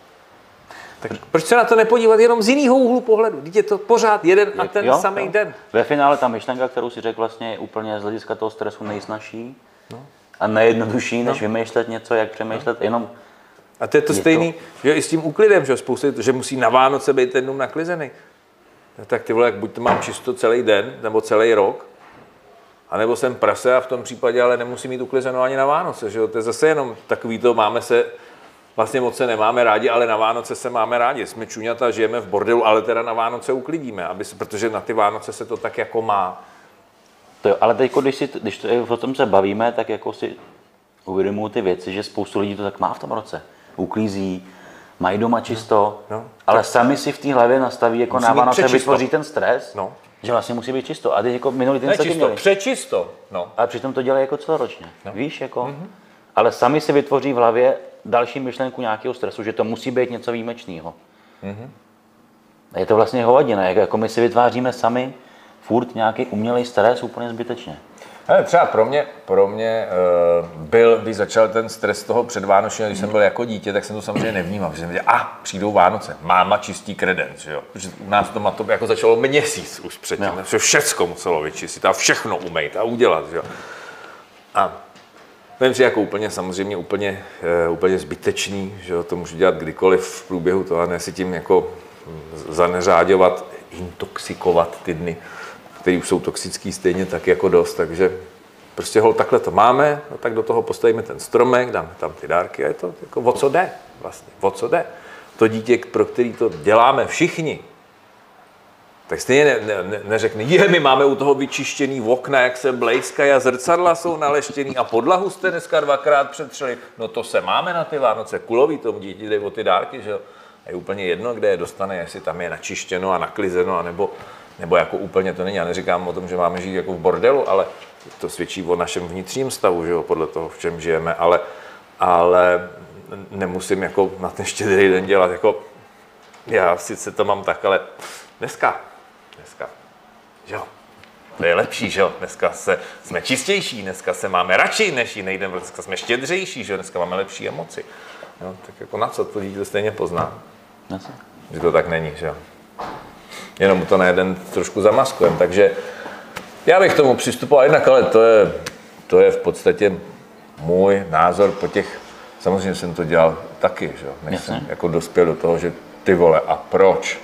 [SPEAKER 2] Tak proč se na to nepodívat jenom z jiného úhlu pohledu? Teď je to pořád jeden a ten
[SPEAKER 1] Jo,
[SPEAKER 2] samý
[SPEAKER 1] jo.
[SPEAKER 2] den.
[SPEAKER 1] Ve finále ta myšlenka, kterou si řekl, vlastně je úplně z hlediska toho stresu nejsnažší no. a nejjednodušší, než vymýšlet něco, jak přemýšlet, jenom
[SPEAKER 2] A to je to
[SPEAKER 1] Je to-
[SPEAKER 2] stejný, že i s tím úklidem, že spousta, že musí na Vánoce být ten dům naklizený. No, tak ty vole, jak buď to mám čisto celý den, nebo celý rok, anebo jsem prase a v tom případě ale nemusím mít uklizeno ani na Vánoce, že jo? To je zase jenom takový to, máme se, vlastně moc se nemáme rádi, ale na Vánoce se máme rádi. Jsme čuňata, žijeme v bordelu, ale teda na Vánoce uklidíme, aby se, protože na ty Vánoce se to tak jako má.
[SPEAKER 1] To jo, ale teď, když, si, když to, o tom se bavíme, tak jako si uvědomuji ty věci, že spoustu lidí to tak má v tom roce. Uklízí, mají doma čisto,
[SPEAKER 2] no.
[SPEAKER 1] ale sami si v té hlavě nastaví, jako na Vánoce vytvoří ten stres,
[SPEAKER 2] No.
[SPEAKER 1] že vlastně musí být čisto. A teď jako minulý týden
[SPEAKER 2] čisto,
[SPEAKER 1] měli.
[SPEAKER 2] přečisto. No.
[SPEAKER 1] Ale přitom to dělají jako celoročně. No. Víš, jako. Mm-hmm. Ale sami si vytvoří v hlavě další myšlenku nějakého stresu, že to musí být něco výjimečného. Mm-hmm. A je to vlastně hovadina, jak jako my si vytváříme sami furt nějaký umělej stres úplně zbytečně.
[SPEAKER 2] Hele, třeba pro mě, pro mě uh, byl, když začal ten stres toho předvánočního, když jsem byl jako dítě, tak jsem to samozřejmě nevnímal, že jsem a ah, přijdou Vánoce, máma čistí kredenc, že jo. Protože u nás to, to jako začalo měsíc už předtím,
[SPEAKER 1] Jo.
[SPEAKER 2] že všecko muselo vyčistit a všechno umýt a udělat, že jo. A Vím si jako úplně, samozřejmě úplně, uh, úplně zbytečný, že to můžu dělat kdykoliv v průběhu toho, a ne si tím jako hm, zaneřáďovat, intoxikovat ty dny, které už jsou toxický stejně tak jako dost, takže prostě hol takhle to máme, no tak do toho postavíme ten stromek, dáme tam ty dárky a je to jako o co jde vlastně, o co jde. To dítě, pro který to děláme všichni, tak stejně ne, ne, ne, neřekne, je, my máme u toho vyčištěný okna, jak se blejskají a zrcadla jsou naleštěný a podlahu jste dneska dvakrát přetřeli. No to se máme na ty Vánoce, kulový tomu dítě jde o ty dárky, že jo. A je úplně jedno, kde je dostane, jestli tam je načištěno a naklizeno, anebo, nebo jako úplně to není. Já neříkám o tom, že máme žít jako v bordelu, ale to svědčí o našem vnitřním stavu, že jo, podle toho, v čem žijeme, ale, ale nemusím jako na ten štědrý den dělat jako já sice to mám tak, ale dneska, jo, to je lepší, že jo, dneska se, jsme čistější, dneska se máme radši než jiný den, dneska jsme štědřejší, že jo, dneska máme lepší emoci. Jo, tak jako na co to dítě stejně pozná,
[SPEAKER 1] Jasně.
[SPEAKER 2] že to tak není, že jo. Jenom to na jeden trošku zamaskujeme, takže já bych k tomu přistupoval jinak, ale to je, to je v podstatě můj názor po těch, samozřejmě jsem to dělal taky, že jo, než jsem jako dospěl do toho, že ty vole, a proč?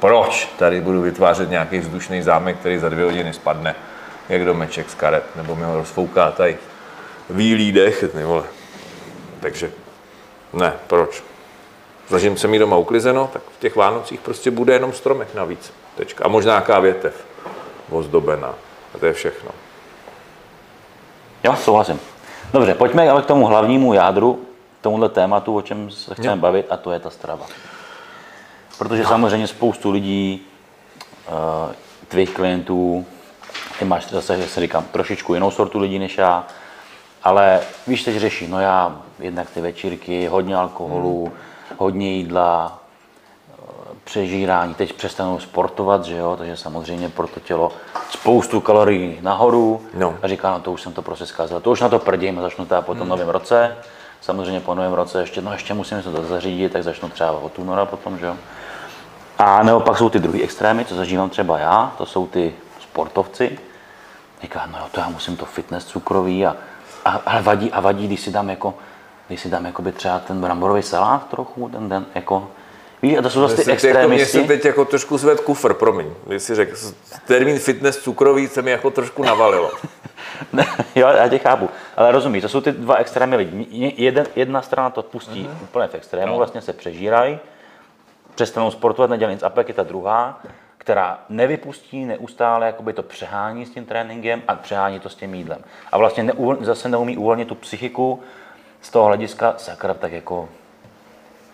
[SPEAKER 2] Proč tady budu vytvářet nějaký vzdušný zámek, který za dvě hodiny spadne, jak domeček z karet, nebo mi ho rozfouká tady výlí dech, ty vole. Takže ne, proč? Zažím se mi doma uklizeno, tak v těch Vánocích prostě bude jenom stromek navíc. Tečka. A možná nějaká větev ozdobená. A to je všechno.
[SPEAKER 1] Jo, souhlasím. Dobře, pojďme ale k tomu hlavnímu jádru, k tomuhle tématu, o čem se chceme
[SPEAKER 2] Jo.
[SPEAKER 1] bavit, a to je ta strava. Protože samozřejmě spoustu lidí, uh, tvých klientů, ty máš zase, jak se říkám, trošičku jinou sortu lidí než já, ale víš, teď řeší, no já jednak ty večírky, hodně alkoholu, hodně jídla, eh, přežírání, teď přestanou sportovat, že jo, takže samozřejmě pro to tělo spoustu kalorií nahoru
[SPEAKER 2] No.
[SPEAKER 1] a říká, no to už jsem to prostě zkazil, to už na to prdím, začnu teda po tom novém roce, samozřejmě po novém roce ještě, no ještě musím se to zařídit, tak začnu třeba od února potom, že jo. A naopak jsou ty druhý extrémy, co zažívám třeba já, to jsou ty sportovci. Říká, no jo, to já musím to fitness cukrový a, a, a vadí, a vadí, když si dám jako, když si dám jakoby třeba ten bramborový salát trochu, ten den, jako, víš, a to jsou zase ty
[SPEAKER 2] se, jako, se teď jako trošku zved kufr, promiň. Když si řekl, termín fitness cukrový se mi jako trošku navalilo.
[SPEAKER 1] Ne, jo, já tě chápu, ale rozumíš, to jsou ty dva extrémy lidí. Jeden, jedna strana to pustí mm-hmm. úplně v extrému, no. vlastně se přežírají, přestanou sportovat, nedělají nic, a pak je ta druhá, která nevypustí neustále jakoby to přehání s tím tréninkem a přehání to s tím jídlem. A vlastně neuvol, zase neumí uvolnit tu psychiku z toho hlediska, sakra, tak jako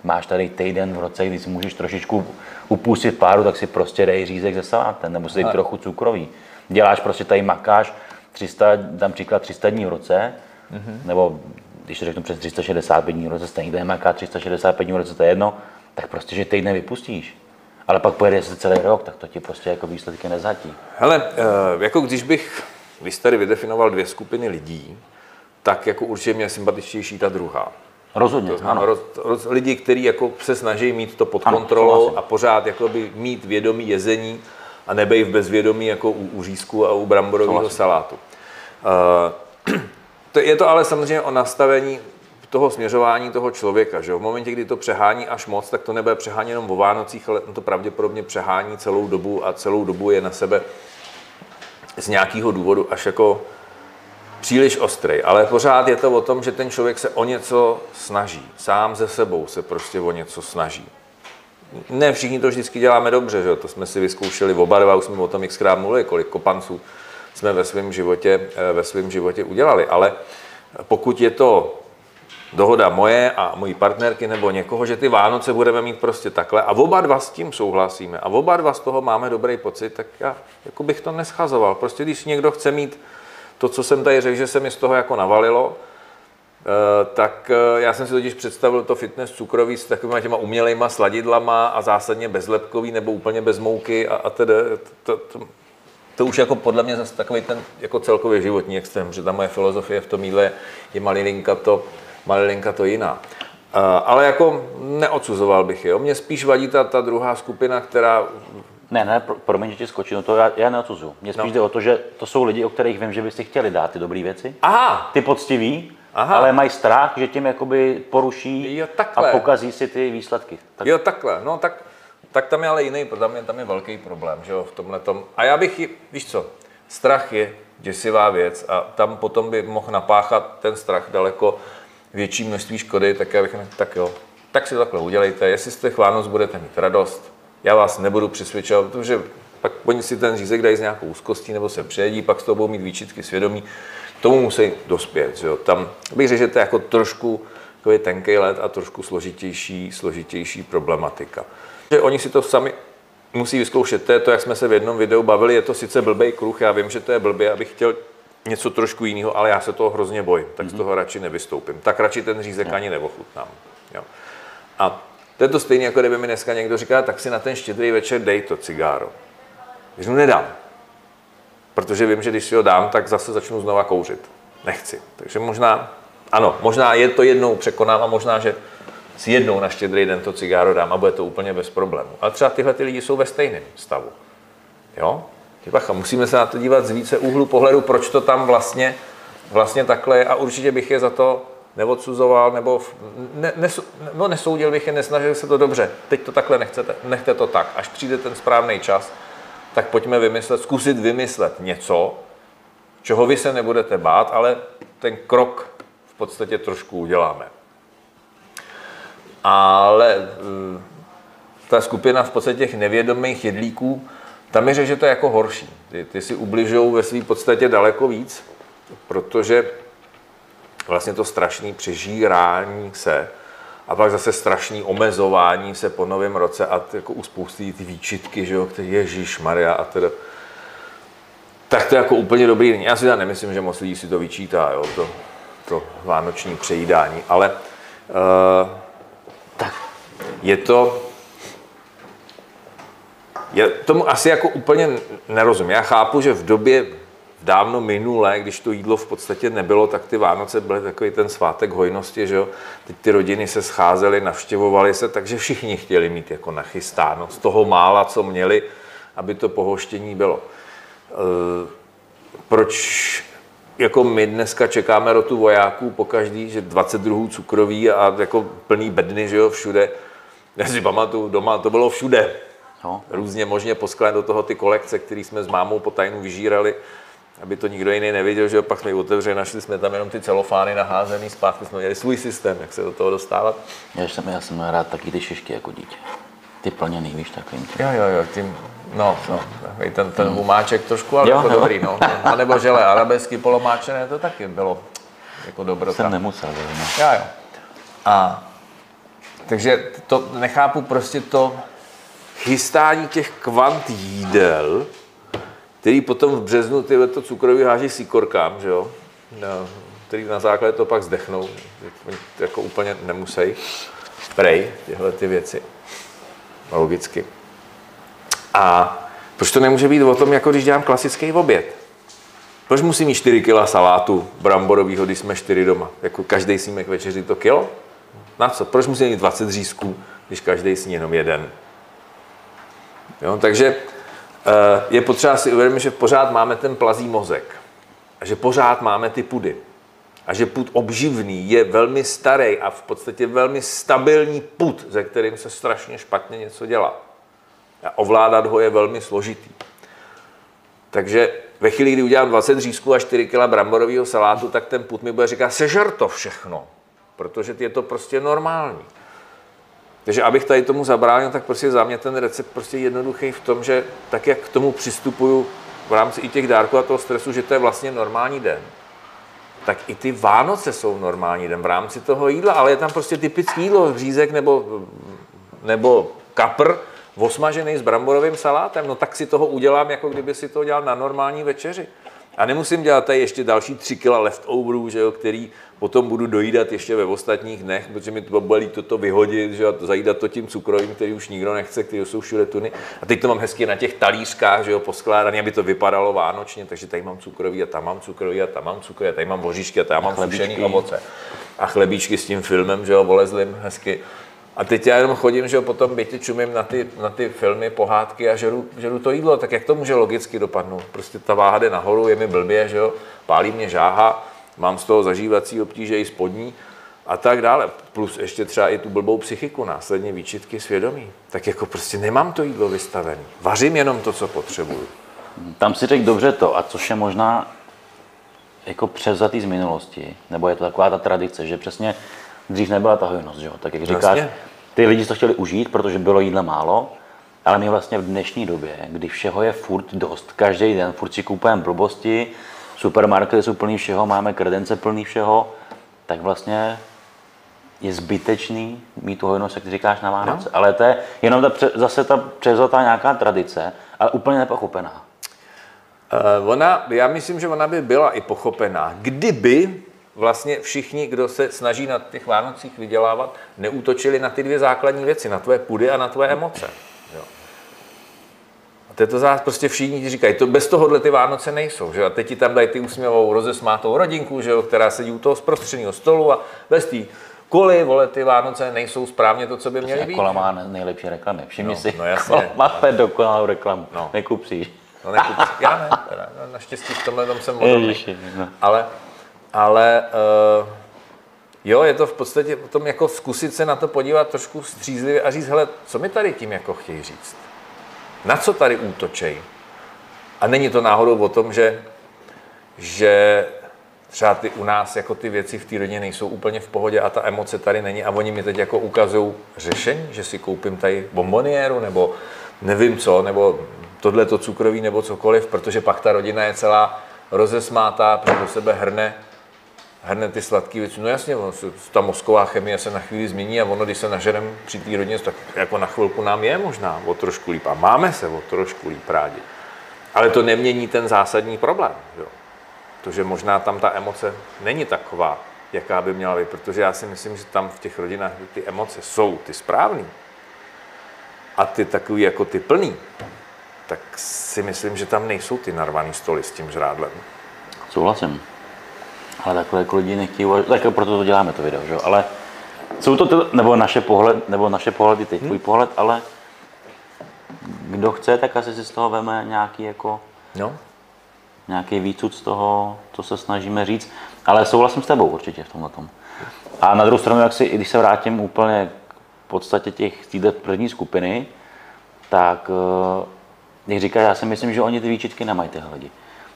[SPEAKER 1] máš tady týden v roce, kdy si můžeš trošičku upustit páru, tak si prostě dej řízek ze salátem, nebo si dej trochu cukrový. Děláš prostě tady makáš 300, dám příklad 300 dní v roce, mm-hmm. nebo když to řeknu přes 365 dní v roce, stejně tady maká 365 dní v roce, to je jedno, tak prostě, že týden vypustíš. Ale pak pojede se celý rok, tak to ti prostě jako výsledky nezatí.
[SPEAKER 2] Hele, eh, jako když bych, když tady vydefinoval dvě skupiny lidí, tak jako určitě mě sympatičtější ta druhá.
[SPEAKER 1] Rozhodně,
[SPEAKER 2] To znamená
[SPEAKER 1] ano.
[SPEAKER 2] roz, roz, lidi, kteří jako se snaží mít to pod
[SPEAKER 1] Ano,
[SPEAKER 2] kontrolou
[SPEAKER 1] souhlasím.
[SPEAKER 2] a pořád jakoby mít vědomí jezení a nebej v bezvědomí jako u, u řízku a u bramborového salátu. Uh, to je to ale samozřejmě o nastavení toho směřování toho člověka. Že? V momentě, kdy to přehání až moc, tak to nebude přehání jenom o Vánocích, ale to pravděpodobně přehání celou dobu a celou dobu je na sebe z nějakého důvodu až jako příliš ostrý, ale pořád je to o tom, že ten člověk se o něco snaží. Sám ze sebou se prostě o něco snaží. Ne všichni to vždycky děláme dobře, že? to jsme si vyzkoušeli oba dva, už jsme o tom xkrát mluvili, kolik kopanců jsme ve svém životě, eh, ve svém životě udělali, ale pokud je to dohoda moje a mojí partnerky nebo někoho, že ty Vánoce budeme mít prostě takhle a oba dva s tím souhlasíme a oba dva z toho máme dobrý pocit, tak já jako bych to neschazoval. Prostě když někdo chce mít to, co jsem tady řekl, že se mi z toho jako navalilo, eh, tak eh, já jsem si totiž představil to fitness cukrový s takovými těma umělejma sladidlama a zásadně bezlepkový nebo úplně bez mouky a, a tedy to, to, to už jako podle mě zase takový ten jako celkově životní extrém, že ta moje filozofie v tom jídle je malilinka to, malilinka to jiná. Uh, ale jako neodsuzoval bych je. jo. Mě spíš vadí ta, ta druhá skupina, která
[SPEAKER 1] Ne, ne, pro- promiň, že ti skočím, no to já, já neodsuzuju. Mně spíš
[SPEAKER 2] No.
[SPEAKER 1] jde o to, že to jsou lidi, o kterých vím, že by si chtěli dát ty dobré věci.
[SPEAKER 2] Aha,
[SPEAKER 1] Ty poctiví,
[SPEAKER 2] Aha.
[SPEAKER 1] ale mají strach, že tím jakoby poruší
[SPEAKER 2] Jo, takhle.
[SPEAKER 1] a pokazí si ty výsledky. Tak
[SPEAKER 2] Jo, takhle, no tak, tak tam je ale jiný, tam je, tam je velký problém, že jo, v tomhle tom. A já bych, víš co, strach je děsivá věc a tam potom by mohl napáchat ten strach daleko větší množství škody, tak já bych, ne- tak jo, tak si to takhle udělejte, jestli z těch budete mít radost, já vás nebudu přesvědčovat, protože pak oni si ten řízek dají s nějakou úzkostí nebo se přejedí, pak z toho budou mít výčitky svědomí, tomu musí dospět, jo. Tam bych řekl, že to je jako trošku takový tenký let a trošku složitější, složitější problematika. Že oni si to sami musí vyzkoušet. To je to, jak jsme se v jednom videu bavili, je to sice blbej kruh, já vím, že to je blbě, abych chtěl něco trošku jiného, ale já se toho hrozně bojím, tak z toho radši nevystoupím. Tak radši ten řízek ani neochutnám. Jo. A to je to stejné, jako kdyby mi dneska někdo říká, tak si na ten štědrý večer dej to cigáro. Řeknu, nedám. Protože vím, že když si ho dám, tak zase začnu znova kouřit. Nechci. Takže možná, ano, možná je to jednou překonám a možná, že si jednou na štědrý den to cigáro dám a bude to úplně bez problému. Ale třeba tyhle ty lidi jsou ve stejném stavu. Jo? Bacha, musíme se na to dívat z více úhlu pohledu, proč to tam vlastně, vlastně takhle je a určitě bych je za to neodsuzoval, nebo ne, nesu, no nesoudil bych je, nesnažil se to dobře. Teď to takhle nechcete, nechte to tak. Až přijde ten správný čas, tak pojďme vymyslet, zkusit vymyslet něco, čeho vy se nebudete bát, ale ten krok v podstatě trošku uděláme. Ale eh, ta skupina v podstatě těch nevědomých jedlíků, tam mi řekl, že to je jako horší. Ty, ty si ubližují ve své podstatě daleko víc, protože vlastně to strašný přežírání se a pak zase strašný omezování se po novém roce a ty, jako u spousty ty výčitky, že jo, který Ježíš Maria a teda. Tak to jako úplně dobrý není. Já si teda nemyslím, že moc lidí si to vyčítá, jo, to, to vánoční přejídání, ale uh, tak je to, já tomu asi jako úplně nerozumím. Já chápu, že v době dávno minulé, když to jídlo v podstatě nebylo, tak ty Vánoce byly takový ten svátek hojnosti, že jo. Teď ty rodiny se scházely, navštěvovaly se, takže všichni chtěli mít jako nachystáno z toho mála, co měli, aby to pohoštění bylo. E, proč jako my dneska čekáme rotu vojáků po každý, že 20 druhů cukroví a jako plný bedny, že jo, všude. Já si pamatuju, doma to bylo všude. No. Různě možně poskládat do toho ty kolekce, které jsme s mámou po tajnu vyžírali aby to nikdo jiný neviděl, že pak jsme ji otevřeli, našli jsme tam jenom ty celofány naházený, zpátky jsme měli svůj systém, jak se do toho dostávat.
[SPEAKER 1] Já jsem, já jsem rád taky ty šišky jako dítě. Ty plněný, víš, takovým.
[SPEAKER 2] Jo, jo, jo, tím, no, no, ten, ten humáček trošku, ale jo, jako jo. dobrý, no. A nebo žele arabesky polomáčené, to taky bylo jako dobrota.
[SPEAKER 1] Jsem nemusel, no.
[SPEAKER 2] Jo, jo. A takže to nechápu prostě to chystání těch kvant jídel, který potom v březnu tyhle to cukroví háží síkorkám, že jo? No, který na základě to pak zdechnou, jako úplně nemusí. Prej, tyhle ty věci. Logicky. A proč to nemůže být o tom, jako když dělám klasický oběd? Proč musím mít 4 kg salátu bramborového, když jsme 4 doma? Jako každý snímek večeři to kilo? Na co? Proč musím mít 20 řízků, když každý sní jenom jeden? Jo, takže Eh, je potřeba si uvědomit, že pořád máme ten plazí mozek a že pořád máme ty pudy. A že pud obživný je velmi starý a v podstatě velmi stabilní pud, ze kterým se strašně špatně něco dělá. A ovládat ho je velmi složitý. Takže ve chvíli, kdy udělám 20 řízků a 4 kg bramborového salátu, tak ten pud mi bude říkat, sežer to všechno, protože je to prostě normální. Takže abych tady tomu zabránil, tak prostě za mě ten recept prostě jednoduchý v tom, že tak, jak k tomu přistupuju v rámci i těch dárků a toho stresu, že to je vlastně normální den, tak i ty Vánoce jsou normální den v rámci toho jídla, ale je tam prostě typický jídlo, řízek nebo, nebo kapr, osmažený s bramborovým salátem, no tak si toho udělám, jako kdyby si to dělal na normální večeři. A nemusím dělat tady ještě další tři kila leftoverů, že jo, který potom budu dojídat ještě ve ostatních dnech, protože mi to bolí toto vyhodit, že jo, zajídat to tím cukrovým, který už nikdo nechce, který jsou všude tuny. A teď to mám hezky na těch talířkách, že jo, poskládaný, aby to vypadalo vánočně, takže tady mám cukrový a tam mám cukrový a tam mám cukrový a tady mám voříšky a tam mám sušený ovoce. A chlebíčky s tím filmem, že jo, volezlým hezky. A teď já jenom chodím, že jo, potom bytě čumím na ty, na ty filmy, pohádky a žeru, žeru to jídlo, tak jak to může logicky dopadnout? Prostě ta váha jde nahoru, je mi blbě, že jo, pálí mě žáha, mám z toho zažívací obtíže i spodní a tak dále. Plus ještě třeba i tu blbou psychiku, následně výčitky svědomí. Tak jako prostě nemám to jídlo vystavené. Vařím jenom to, co potřebuju.
[SPEAKER 1] Tam si řekl dobře to, a což je možná jako převzatý z minulosti, nebo je to taková ta tradice, že přesně dřív nebyla ta hojnost, že jo? Tak jak říkáš, vlastně. ty lidi to chtěli užít, protože bylo jídla málo, ale my vlastně v dnešní době, kdy všeho je furt dost, každý den furt si kupujeme blbosti, supermarkety jsou plný všeho, máme kredence plný všeho, tak vlastně je zbytečný mít tu hojnost, jak ty říkáš, na Vánoce. No. Ale to je jenom ta, zase ta převzatá nějaká tradice, ale úplně nepochopená.
[SPEAKER 2] Uh, ona, já myslím, že ona by byla i pochopená, kdyby vlastně všichni, kdo se snaží na těch Vánocích vydělávat, neútočili na ty dvě základní věci, na tvoje pudy a na tvoje emoce. Jo. A to je to zás, prostě všichni ti říkají, to bez tohohle ty Vánoce nejsou. Že? A teď ti tam dají ty úsměvou rozesmátou rodinku, že jo, která sedí u toho zprostředního stolu a bez tý Kvůli, vole, ty Vánoce nejsou správně to, co by měly být.
[SPEAKER 1] Kola má nejlepší reklamy. Všimni
[SPEAKER 2] no,
[SPEAKER 1] si,
[SPEAKER 2] no jasně. Kola
[SPEAKER 1] má dokonalou reklamu. No. Nekup si
[SPEAKER 2] No nekup, já ne, teda, no, naštěstí v tomhle tom jsem odolný. No. Ale ale uh, jo, je to v podstatě potom jako zkusit se na to podívat trošku střízlivě a říct, hele, co mi tady tím jako chtějí říct? Na co tady útočej? A není to náhodou o tom, že, že třeba ty u nás jako ty věci v té rodině nejsou úplně v pohodě a ta emoce tady není a oni mi teď jako ukazují řešení, že si koupím tady bomboniéru nebo nevím co, nebo tohle to cukroví nebo cokoliv, protože pak ta rodina je celá rozesmátá, protože do sebe hrne, hrne ty sladké věci. No jasně, ta mozková chemie se na chvíli změní a ono, když se naženem při té rodině, tak jako na chvilku nám je možná o trošku líp a máme se o trošku líp rádi. Ale to nemění ten zásadní problém. Jo. To, že možná tam ta emoce není taková, jaká by měla být, protože já si myslím, že tam v těch rodinách ty emoce jsou ty správný a ty takový jako ty plný, tak si myslím, že tam nejsou ty narvaný stoly s tím žrádlem.
[SPEAKER 1] Souhlasím. Ale takhle jako lidi nechtějí, uvaž- tak proto to děláme to video, že? ale jsou to, ty, nebo naše pohled, nebo naše pohledy, teď tvůj pohled, ale kdo chce, tak asi si z toho veme nějaký jako
[SPEAKER 2] No,
[SPEAKER 1] nějaký výcud z toho, co se snažíme říct. Ale souhlasím s tebou určitě v tomhle tom. A na druhou stranu, jak si, i když se vrátím úplně k podstatě těch této první skupiny, tak eh, jak říká, já si myslím, že oni ty výčitky nemají tyhle lidi.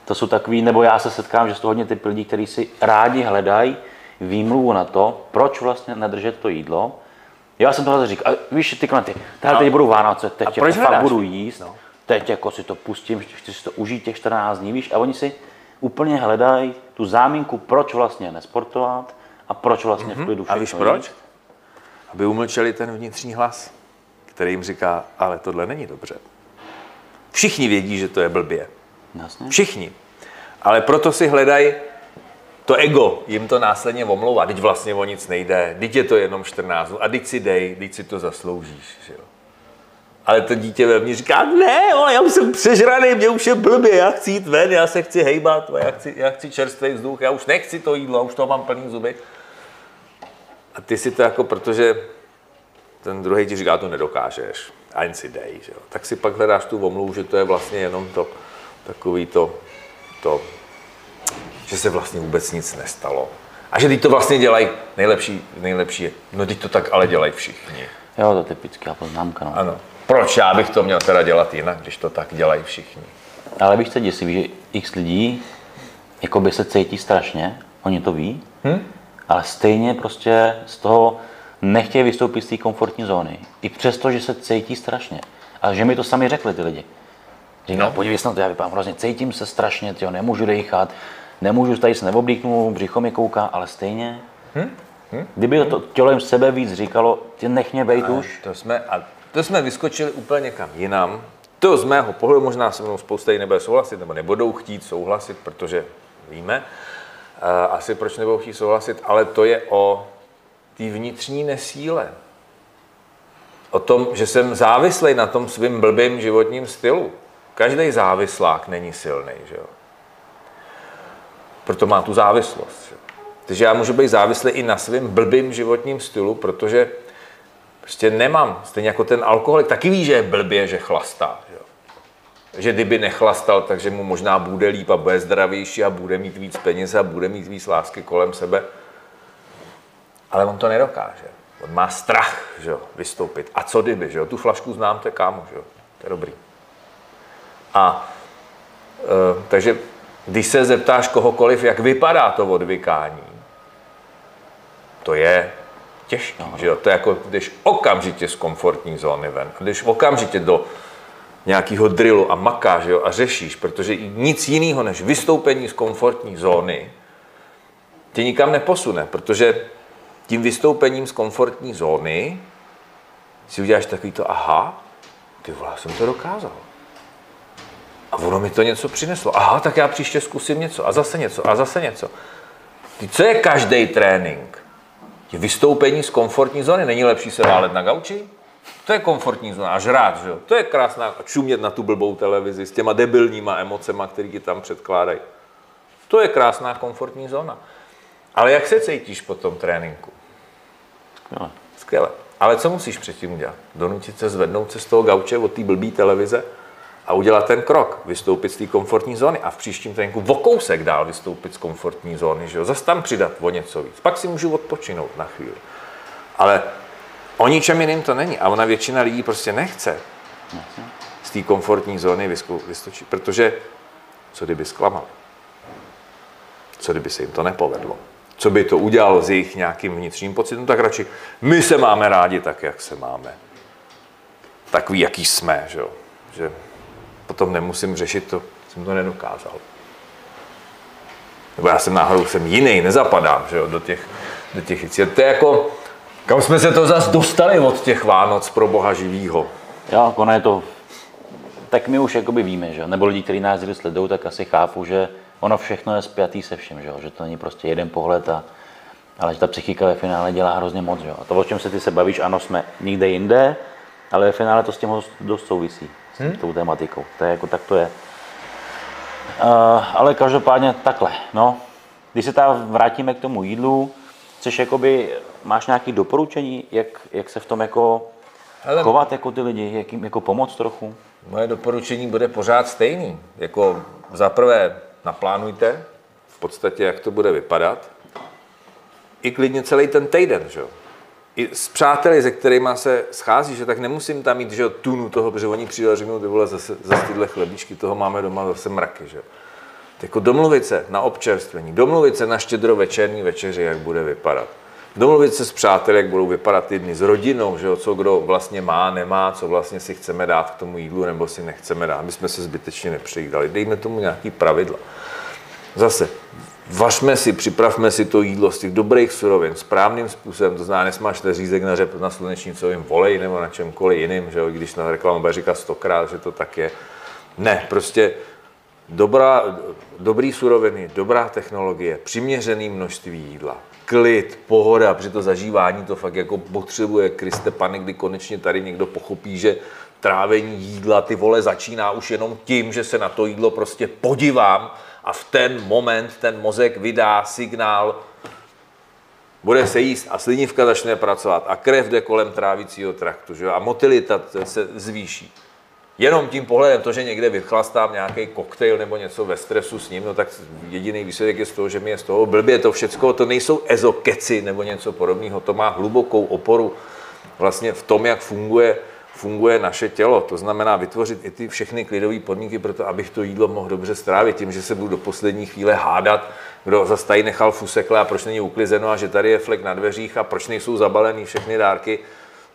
[SPEAKER 1] To jsou takový, nebo já se setkám, že jsou hodně ty lidi, kteří si rádi hledají výmluvu na to, proč vlastně nedržet to jídlo. Já jsem tohle říkal, a víš, ty klenty, tady teď budou Vánoce, teď
[SPEAKER 2] proč
[SPEAKER 1] jako fakt
[SPEAKER 2] hledáš?
[SPEAKER 1] budu jíst, no. teď jako si to pustím, chci si to užít těch 14 dní, víš, a oni si úplně hledají tu záminku, proč vlastně nesportovat a proč vlastně v klidu
[SPEAKER 2] a víš proč?
[SPEAKER 1] jít.
[SPEAKER 2] Aby umlčeli ten vnitřní hlas, který jim říká, ale tohle není dobře. Všichni vědí, že to je blbě.
[SPEAKER 1] Jasně.
[SPEAKER 2] Všichni. Ale proto si hledají to ego, jim to následně omlouvá. Teď vlastně o nic nejde, teď je to jenom 14 dnů a teď si dej, teď si to zasloužíš. Že jo? Ale to dítě ve mně říká, ne, ale já jsem přežraný, mě už je blbě, já chci jít ven, já se chci hejbat, já chci, já chci čerstvý vzduch, já už nechci to jídlo, už to mám plný zuby. A ty si to jako, protože ten druhý ti říká, to nedokážeš, a jen si dej, že jo? tak si pak hledáš tu omluvu, že to je vlastně jenom to, takový to, to, že se vlastně vůbec nic nestalo. A že teď to vlastně dělají nejlepší, nejlepší je, no teď to tak ale dělají všichni.
[SPEAKER 1] Jo, to je typická poznámka. No.
[SPEAKER 2] Ano. Proč já bych to měl teda dělat jinak, když to tak dělají všichni?
[SPEAKER 1] Ale víš, co je děsivý, že x lidí jako by se cítí strašně, oni to ví,
[SPEAKER 2] Hm?
[SPEAKER 1] ale stejně prostě z toho nechtějí vystoupit z té komfortní zóny. I přesto, že se cítí strašně. A že mi to sami řekli ty lidi. Říkám, no. podívej se na to, já vypadám hrozně, cítím se strašně, tyjo, nemůžu dejchat, nemůžu tady se neoblíknu, břicho mi kouká, ale stejně.
[SPEAKER 2] Hm?
[SPEAKER 1] Kdyby to tělo jim sebe víc říkalo, ty nech mě bejt už,
[SPEAKER 2] To jsme, a to jsme vyskočili úplně někam jinam. To z mého pohledu možná se mnou spousta lidí nebude souhlasit, nebo nebudou chtít souhlasit, protože víme, a asi proč nebudou chtít souhlasit, ale to je o té vnitřní nesíle. O tom, že jsem závislý na tom svým blbým životním stylu. Každý závislák není silný, že jo? Proto má tu závislost. Že? Takže já můžu být závislý i na svém blbým životním stylu, protože prostě nemám. Stejně jako ten alkoholik taky ví, že je blbě, že chlastá. Že, jo? že kdyby nechlastal, takže mu možná bude líp a bude zdravější a bude mít víc peněz a bude mít víc lásky kolem sebe. Ale on to nedokáže. On má strach, že jo, vystoupit. A co kdyby, že jo? Tu flašku znám, to je kámo, že jo? To je dobrý. A e, takže když se zeptáš kohokoliv, jak vypadá to odvykání, to je těžké, že jo? To je jako, když okamžitě z komfortní zóny ven, když okamžitě do nějakého drillu a makáš, jo, a řešíš, protože nic jiného než vystoupení z komfortní zóny tě nikam neposune, protože tím vystoupením z komfortní zóny si uděláš takový to, aha, ty vole, jsem to dokázal. A ono mi to něco přineslo. Aha, tak já příště zkusím něco a zase něco a zase něco. Ty, co je každý trénink? Je vystoupení z komfortní zóny. Není lepší se válet na gauči? To je komfortní zóna a žrát, že jo? To je krásná, čumět na tu blbou televizi s těma debilníma emocema, které ti tam předkládají. To je krásná komfortní zóna. Ale jak se cítíš po tom tréninku?
[SPEAKER 1] Skvěle.
[SPEAKER 2] Skvěle. Ale co musíš předtím udělat? Donutit se zvednout se z toho gauče od té blbý televize a udělat ten krok, vystoupit z té komfortní zóny a v příštím tréninku o kousek dál vystoupit z komfortní zóny, že jo? Zase tam přidat o něco víc. Pak si můžu odpočinout na chvíli. Ale o ničem jiným to není. A ona většina lidí prostě nechce z té komfortní zóny vystočit, protože co kdyby zklamali? Co kdyby se jim to nepovedlo? Co by to udělalo s jejich nějakým vnitřním pocitem? Tak radši my se máme rádi tak, jak se máme. Takový, jaký jsme, že jo? Že potom nemusím řešit to, jsem to nedokázal. Nebo já jsem náhodou jsem jiný, nezapadám že jo, do těch, do těch věcí. To je jako, kam jsme se to zase dostali od těch Vánoc pro Boha živýho.
[SPEAKER 1] Jo, ono je to, tak my už jakoby víme, že? nebo lidi, kteří nás sledují, tak asi chápu, že ono všechno je spjatý se vším, že, že to není prostě jeden pohled, a, ale že ta psychika ve finále dělá hrozně moc. Že? A to, o čem se ty se bavíš, ano, jsme nikde jinde, ale ve finále to s tím dost souvisí, s hmm? tou tematikou. To je jako, tak to je. Uh, ale každopádně takhle, no. Když se tam vrátíme k tomu jídlu, chceš jakoby, máš nějaké doporučení, jak, jak se v tom jako Hele, chovat jako ty lidi, jak jim jako pomoct trochu?
[SPEAKER 2] Moje doporučení bude pořád stejný. Jako za prvé naplánujte v podstatě, jak to bude vypadat. I klidně celý ten týden, že jo. I s přáteli, se kterými se schází, že tak nemusím tam mít, že tunu toho, protože oni přijdou a řeknou, ty vole, zase, zase tyhle chlebíčky, toho máme doma zase mraky, že. Jako domluvit se na občerstvení, domluvit se na štědrovečerní večeři, jak bude vypadat. Domluvit se s přáteli, jak budou vypadat ty dny s rodinou, že jo, co kdo vlastně má, nemá, co vlastně si chceme dát k tomu jídlu nebo si nechceme dát, aby jsme se zbytečně nepřejídali. Dejme tomu nějaký pravidla. Zase, vařme si, připravme si to jídlo z těch dobrých surovin správným způsobem, to znamená, nesmažte řízek na řep na slunečnicovém volej nebo na čemkoliv jiným, že jo, když na reklamu bude říkat stokrát, že to tak je. Ne, prostě dobrá, dobrý suroviny, dobrá technologie, přiměřený množství jídla, klid, pohoda, protože to zažívání to fakt jako potřebuje. Kriste pane, kdy konečně tady někdo pochopí, že trávení jídla, ty vole, začíná už jenom tím, že se na to jídlo prostě podívám a v ten moment ten mozek vydá signál, bude se jíst a slinivka začne pracovat a krev jde kolem trávicího traktu že? a motilita se zvýší. Jenom tím pohledem, to, že někde vychlastám nějaký koktejl nebo něco ve stresu s ním, no tak jediný výsledek je z toho, že mi je z toho blbě to všecko, to nejsou ezokeci nebo něco podobného, to má hlubokou oporu vlastně v tom, jak funguje, funguje naše tělo. To znamená vytvořit i ty všechny klidové podmínky pro to, abych to jídlo mohl dobře strávit, tím, že se budu do poslední chvíle hádat, kdo zase tady nechal fusekle a proč není uklizeno a že tady je flek na dveřích a proč nejsou zabalený všechny dárky,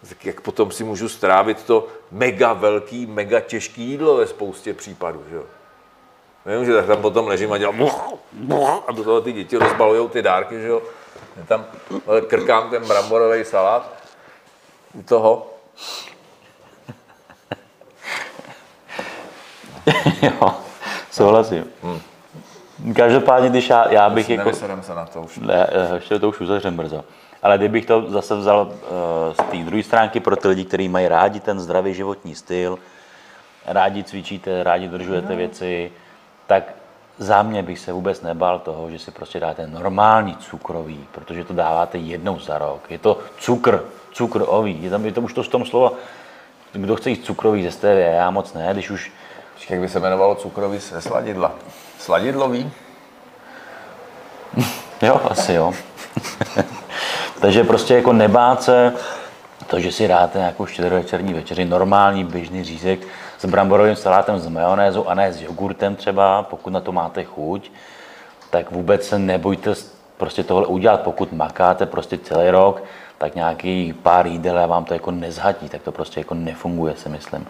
[SPEAKER 2] tak jak potom si můžu strávit to mega velký, mega těžký jídlo ve spoustě případů, že. Vím, že tak tam potom ležím a dělám a do toho ty děti rozbalují ty dárky, že jo. Já tam krkám ten bramborový salát u toho.
[SPEAKER 1] jo, souhlasím. Hmm. Každopádně, když já, já bych
[SPEAKER 2] jako... se na to už.
[SPEAKER 1] Ne, ještě to už uzavřem brzo. Ale kdybych to zase vzal uh, z té druhé stránky pro ty lidi, kteří mají rádi ten zdravý životní styl, rádi cvičíte, rádi dodržujete no. věci, tak za mě bych se vůbec nebál toho, že si prostě dáte normální cukrový, protože to dáváte jednou za rok. Je to cukr, cukrový. Je, tam, je to už to z tom slova, kdo chce jíst cukrový ze stevie, já moc ne, když už...
[SPEAKER 2] Jak by se jmenovalo cukrový ze sladidla? Sladidlový?
[SPEAKER 1] jo, asi jo. Takže prostě jako nebát se, to, že si dáte nějakou štědrovečerní večeři, normální běžný řízek s bramborovým salátem s majonézou a ne s jogurtem třeba, pokud na to máte chuť, tak vůbec se nebojte prostě tohle udělat. Pokud makáte prostě celý rok, tak nějaký pár jídel vám to jako nezhatí, tak to prostě jako nefunguje, si myslím.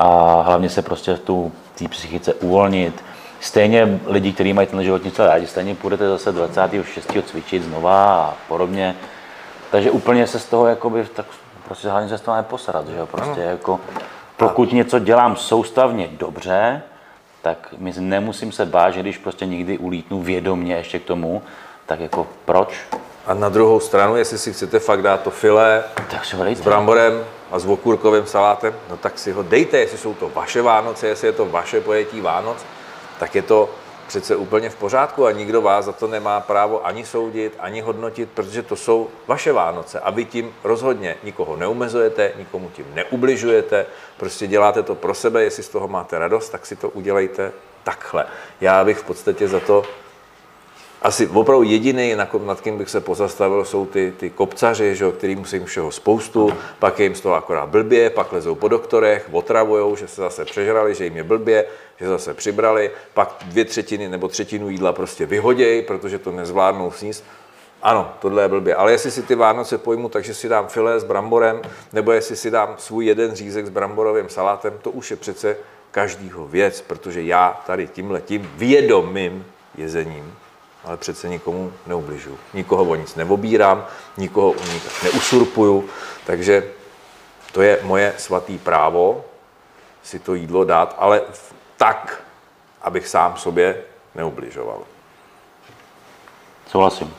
[SPEAKER 1] A hlavně se prostě tu té psychice uvolnit. Stejně lidi, kteří mají ten životní styl rádi, stejně půjdete zase 26. cvičit znova a podobně takže úplně se z toho jakoby, tak prostě hlavně se z toho neposrat, že jo? Prostě ano. jako, pokud něco dělám soustavně dobře, tak my nemusím se bát, že když prostě někdy ulítnu vědomně ještě k tomu, tak jako proč?
[SPEAKER 2] A na druhou stranu, jestli si chcete fakt dát to filé
[SPEAKER 1] tak
[SPEAKER 2] s bramborem a s okurkovým salátem, no tak si ho dejte, jestli jsou to vaše Vánoce, jestli je to vaše pojetí Vánoc, tak je to přece úplně v pořádku a nikdo vás za to nemá právo ani soudit, ani hodnotit, protože to jsou vaše Vánoce a vy tím rozhodně nikoho neumezujete, nikomu tím neubližujete, prostě děláte to pro sebe, jestli z toho máte radost, tak si to udělejte takhle. Já bych v podstatě za to asi opravdu jediný, nad kým bych se pozastavil, jsou ty, ty kopcaři, že, který musí všeho spoustu, pak je jim z toho akorát blbě, pak lezou po doktorech, otravujou, že se zase přežrali, že jim je blbě, že zase přibrali, pak dvě třetiny nebo třetinu jídla prostě vyhodějí, protože to nezvládnou sníst. Ano, tohle je blbě. Ale jestli si ty Vánoce pojmu, takže si dám filé s bramborem, nebo jestli si dám svůj jeden řízek s bramborovým salátem, to už je přece každýho věc, protože já tady tímhletím vědomým jezením, ale přece nikomu neubližuju. Nikoho o nic neobírám, nikoho o nic neusurpuju, takže to je moje svatý právo si to jídlo dát, ale tak, abych sám sobě neubližoval.
[SPEAKER 1] Souhlasím.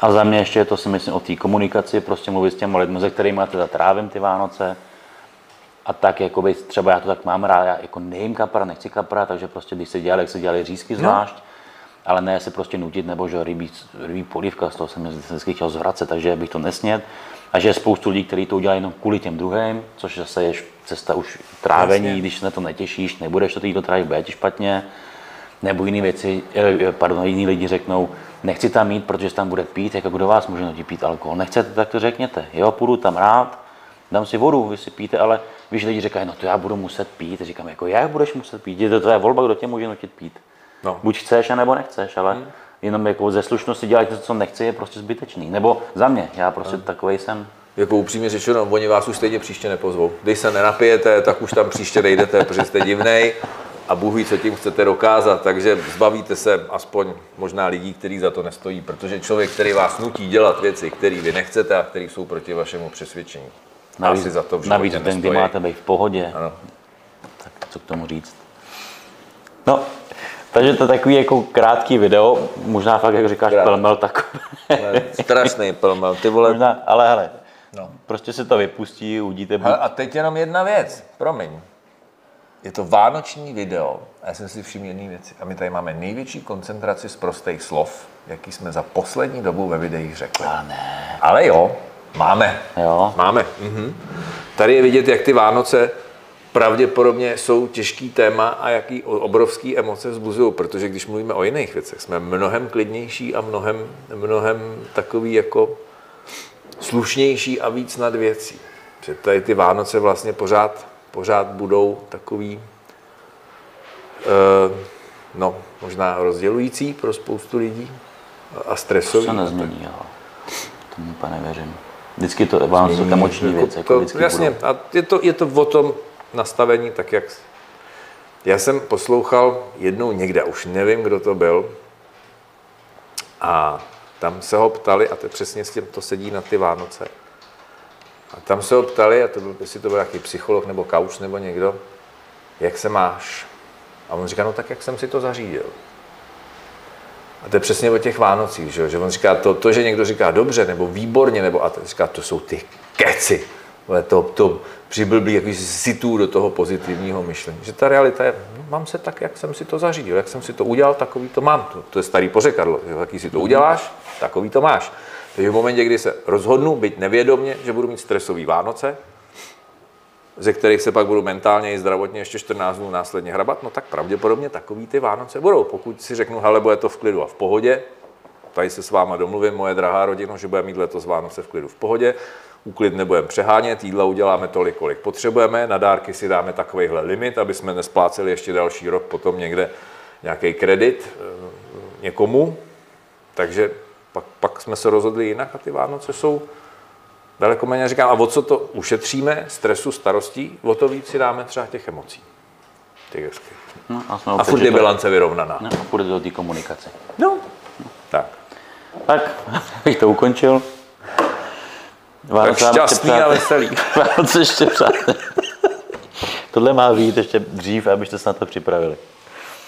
[SPEAKER 1] A za mě ještě to si myslím o té komunikaci, prostě mluvit s těmi lidmi, se kterými teda trávím ty Vánoce. A tak, jakoby, třeba já to tak mám rád, já jako nejím kapra, nechci kapra, takže prostě když se dělali, jak se dělali řízky zvlášť, no. Ale ne se prostě nutit, nebo že rybí, rybí polívka, z toho jsem vždycky chtěl zvracet, takže bych to nesnět. A že je spoustu lidí, kteří to udělají jenom kvůli těm druhým, což zase je cesta už trávení, Jasně. když se na to netěšíš, nebudeš to týdno trávit, bude ti špatně. Nebo jiné věci, eh, pardon, jiní lidi řeknou, nechci tam mít, protože tam bude pít, jako kdo vás může nutit pít alkohol. Nechcete, tak to řekněte. Jo, půjdu tam rád, dám si vodu, vy si píte, ale víš, lidi říkají, no to já budu muset pít. Říkám, jako jak budeš muset pít? Je to tvoje volba, kdo tě může nutit pít. No. Buď chceš, nebo nechceš, ale hmm. jenom jako ze slušnosti dělat to, co nechci, je prostě zbytečný. Nebo za mě, já prostě hmm. takový jsem.
[SPEAKER 2] Jako upřímně řečeno, oni vás už stejně příště nepozvou. Když se nenapijete, tak už tam příště nejdete, protože jste divnej a Bůh ví, co tím chcete dokázat, takže zbavíte se aspoň možná lidí, kteří za to nestojí, protože člověk, který vás nutí dělat věci, které vy nechcete a které jsou proti vašemu přesvědčení.
[SPEAKER 1] Navíc, asi za to v navíc ten, kdy máte být v pohodě. Ano. Tak co k tomu říct? No, takže to je takový jako krátký video, možná fakt, jak říkáš, Krát. pelmel takový.
[SPEAKER 2] Strašný pelmel, ty vole.
[SPEAKER 1] Možná, ale hele, no. prostě se to vypustí, uvidíte.
[SPEAKER 2] Hele, a teď jenom jedna věc, promiň. Je to vánoční video a já jsem si všiml jedné věci. A my tady máme největší koncentraci z prostých slov, jaký jsme za poslední dobu ve videích řekli.
[SPEAKER 1] Ale ne.
[SPEAKER 2] Ale jo, máme.
[SPEAKER 1] Jo.
[SPEAKER 2] Máme. Mhm. Tady je vidět, jak ty Vánoce pravděpodobně jsou těžký téma a jaký obrovský emoce vzbuzují, protože když mluvíme o jiných věcech, jsme mnohem klidnější a mnohem, mnohem takový jako slušnější a víc nad věcí. Že tady ty Vánoce vlastně pořád pořád budou takový, uh, no, možná rozdělující pro spoustu lidí a stresový.
[SPEAKER 1] To se nezmění, jo. Tomu pane věřím. Vždycky to vám jsou emoční věc. Jako to,
[SPEAKER 2] jasně, budou. a je to, je to o tom nastavení, tak jak... Já jsem poslouchal jednou někde, už nevím, kdo to byl, a tam se ho ptali, a to přesně s tím to sedí na ty Vánoce, a tam se ho ptali, a to byl, jestli to byl nějaký psycholog nebo kauč nebo někdo, jak se máš? A on říká, no tak jak jsem si to zařídil. A to je přesně o těch Vánocích, že, že on říká, to, to, že někdo říká dobře nebo výborně, nebo a to říká, to jsou ty keci. To, to přiblblí jaký situ do toho pozitivního myšlení. Že ta realita je, no, mám se tak, jak jsem si to zařídil, jak jsem si to udělal, takový to mám. To, to je starý pořekadlo, že jaký si to uděláš, takový to máš. Takže v momentě, kdy se rozhodnu, být nevědomně, že budu mít stresový Vánoce, ze kterých se pak budu mentálně i zdravotně ještě 14 dnů následně hrabat, no tak pravděpodobně takový ty Vánoce budou. Pokud si řeknu, hele, bude to v klidu a v pohodě, tady se s váma domluvím, moje drahá rodina, že bude mít letos Vánoce v klidu v pohodě, úklid nebudeme přehánět, jídla uděláme tolik, kolik potřebujeme, na dárky si dáme takovýhle limit, aby jsme nespláceli ještě další rok potom někde nějaký kredit eh, někomu. Takže pak, pak jsme se rozhodli jinak a ty Vánoce jsou daleko méně. Říkám, a o co to ušetříme, stresu, starostí, o to víc si dáme třeba těch emocí. Těch. No, a, a furt je bilance vyrovnaná.
[SPEAKER 1] No, a furt do té komunikace.
[SPEAKER 2] No. no. Tak.
[SPEAKER 1] Tak, bych to ukončil.
[SPEAKER 2] Vánoce tak šťastný a veselý.
[SPEAKER 1] Vánoce ještě přátelé. Tohle má být ještě dřív, abyste se na to připravili.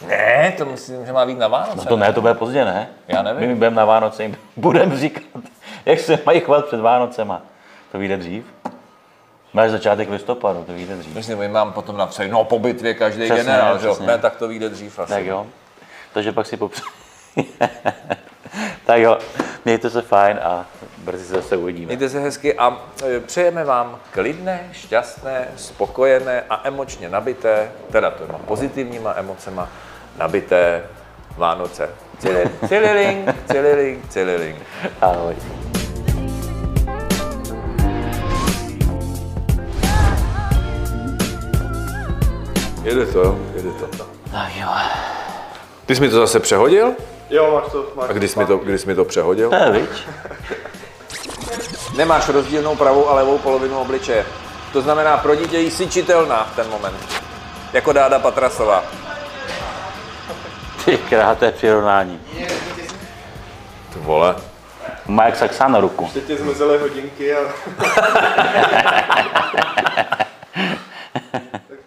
[SPEAKER 2] Ne, to myslím, že má být na Vánoce. No
[SPEAKER 1] to ne, to bude pozdě, ne?
[SPEAKER 2] Já nevím.
[SPEAKER 1] My budeme na Vánoce, jim budeme říkat, jak se mají chovat před Vánocema. To vyjde dřív? Máš začátek listopadu, to vyjde dřív.
[SPEAKER 2] Myslím, my mám potom napsat, no po bitvě každý přesně, generál, že Ne, tak to vyjde dřív asi.
[SPEAKER 1] Tak jo. Takže pak si popři... tak jo, mějte se fajn a brzy se zase uvidíme.
[SPEAKER 2] Mějte se hezky a e, přejeme vám klidné, šťastné, spokojené a emočně nabité, teda to má pozitivníma emocema, nabité Vánoce. Cililing, cililing, cililing.
[SPEAKER 1] Ahoj.
[SPEAKER 2] Jede to, jo? Jede to.
[SPEAKER 1] Tak jo.
[SPEAKER 2] Ty jsi mi to zase přehodil?
[SPEAKER 3] Jo, máš to. Máš
[SPEAKER 2] A kdy jsi mi to, kdy jsi mi to přehodil?
[SPEAKER 1] Ne, viď?
[SPEAKER 2] Nemáš rozdílnou pravou a levou polovinu obličeje. To znamená pro dítě jsi čitelná v ten moment. Jako Dáda Patrasová.
[SPEAKER 1] Ty kráté přirovnání.
[SPEAKER 2] Ty vole.
[SPEAKER 1] Má jak saxa na ruku.
[SPEAKER 3] Teď ti zmizely hodinky a...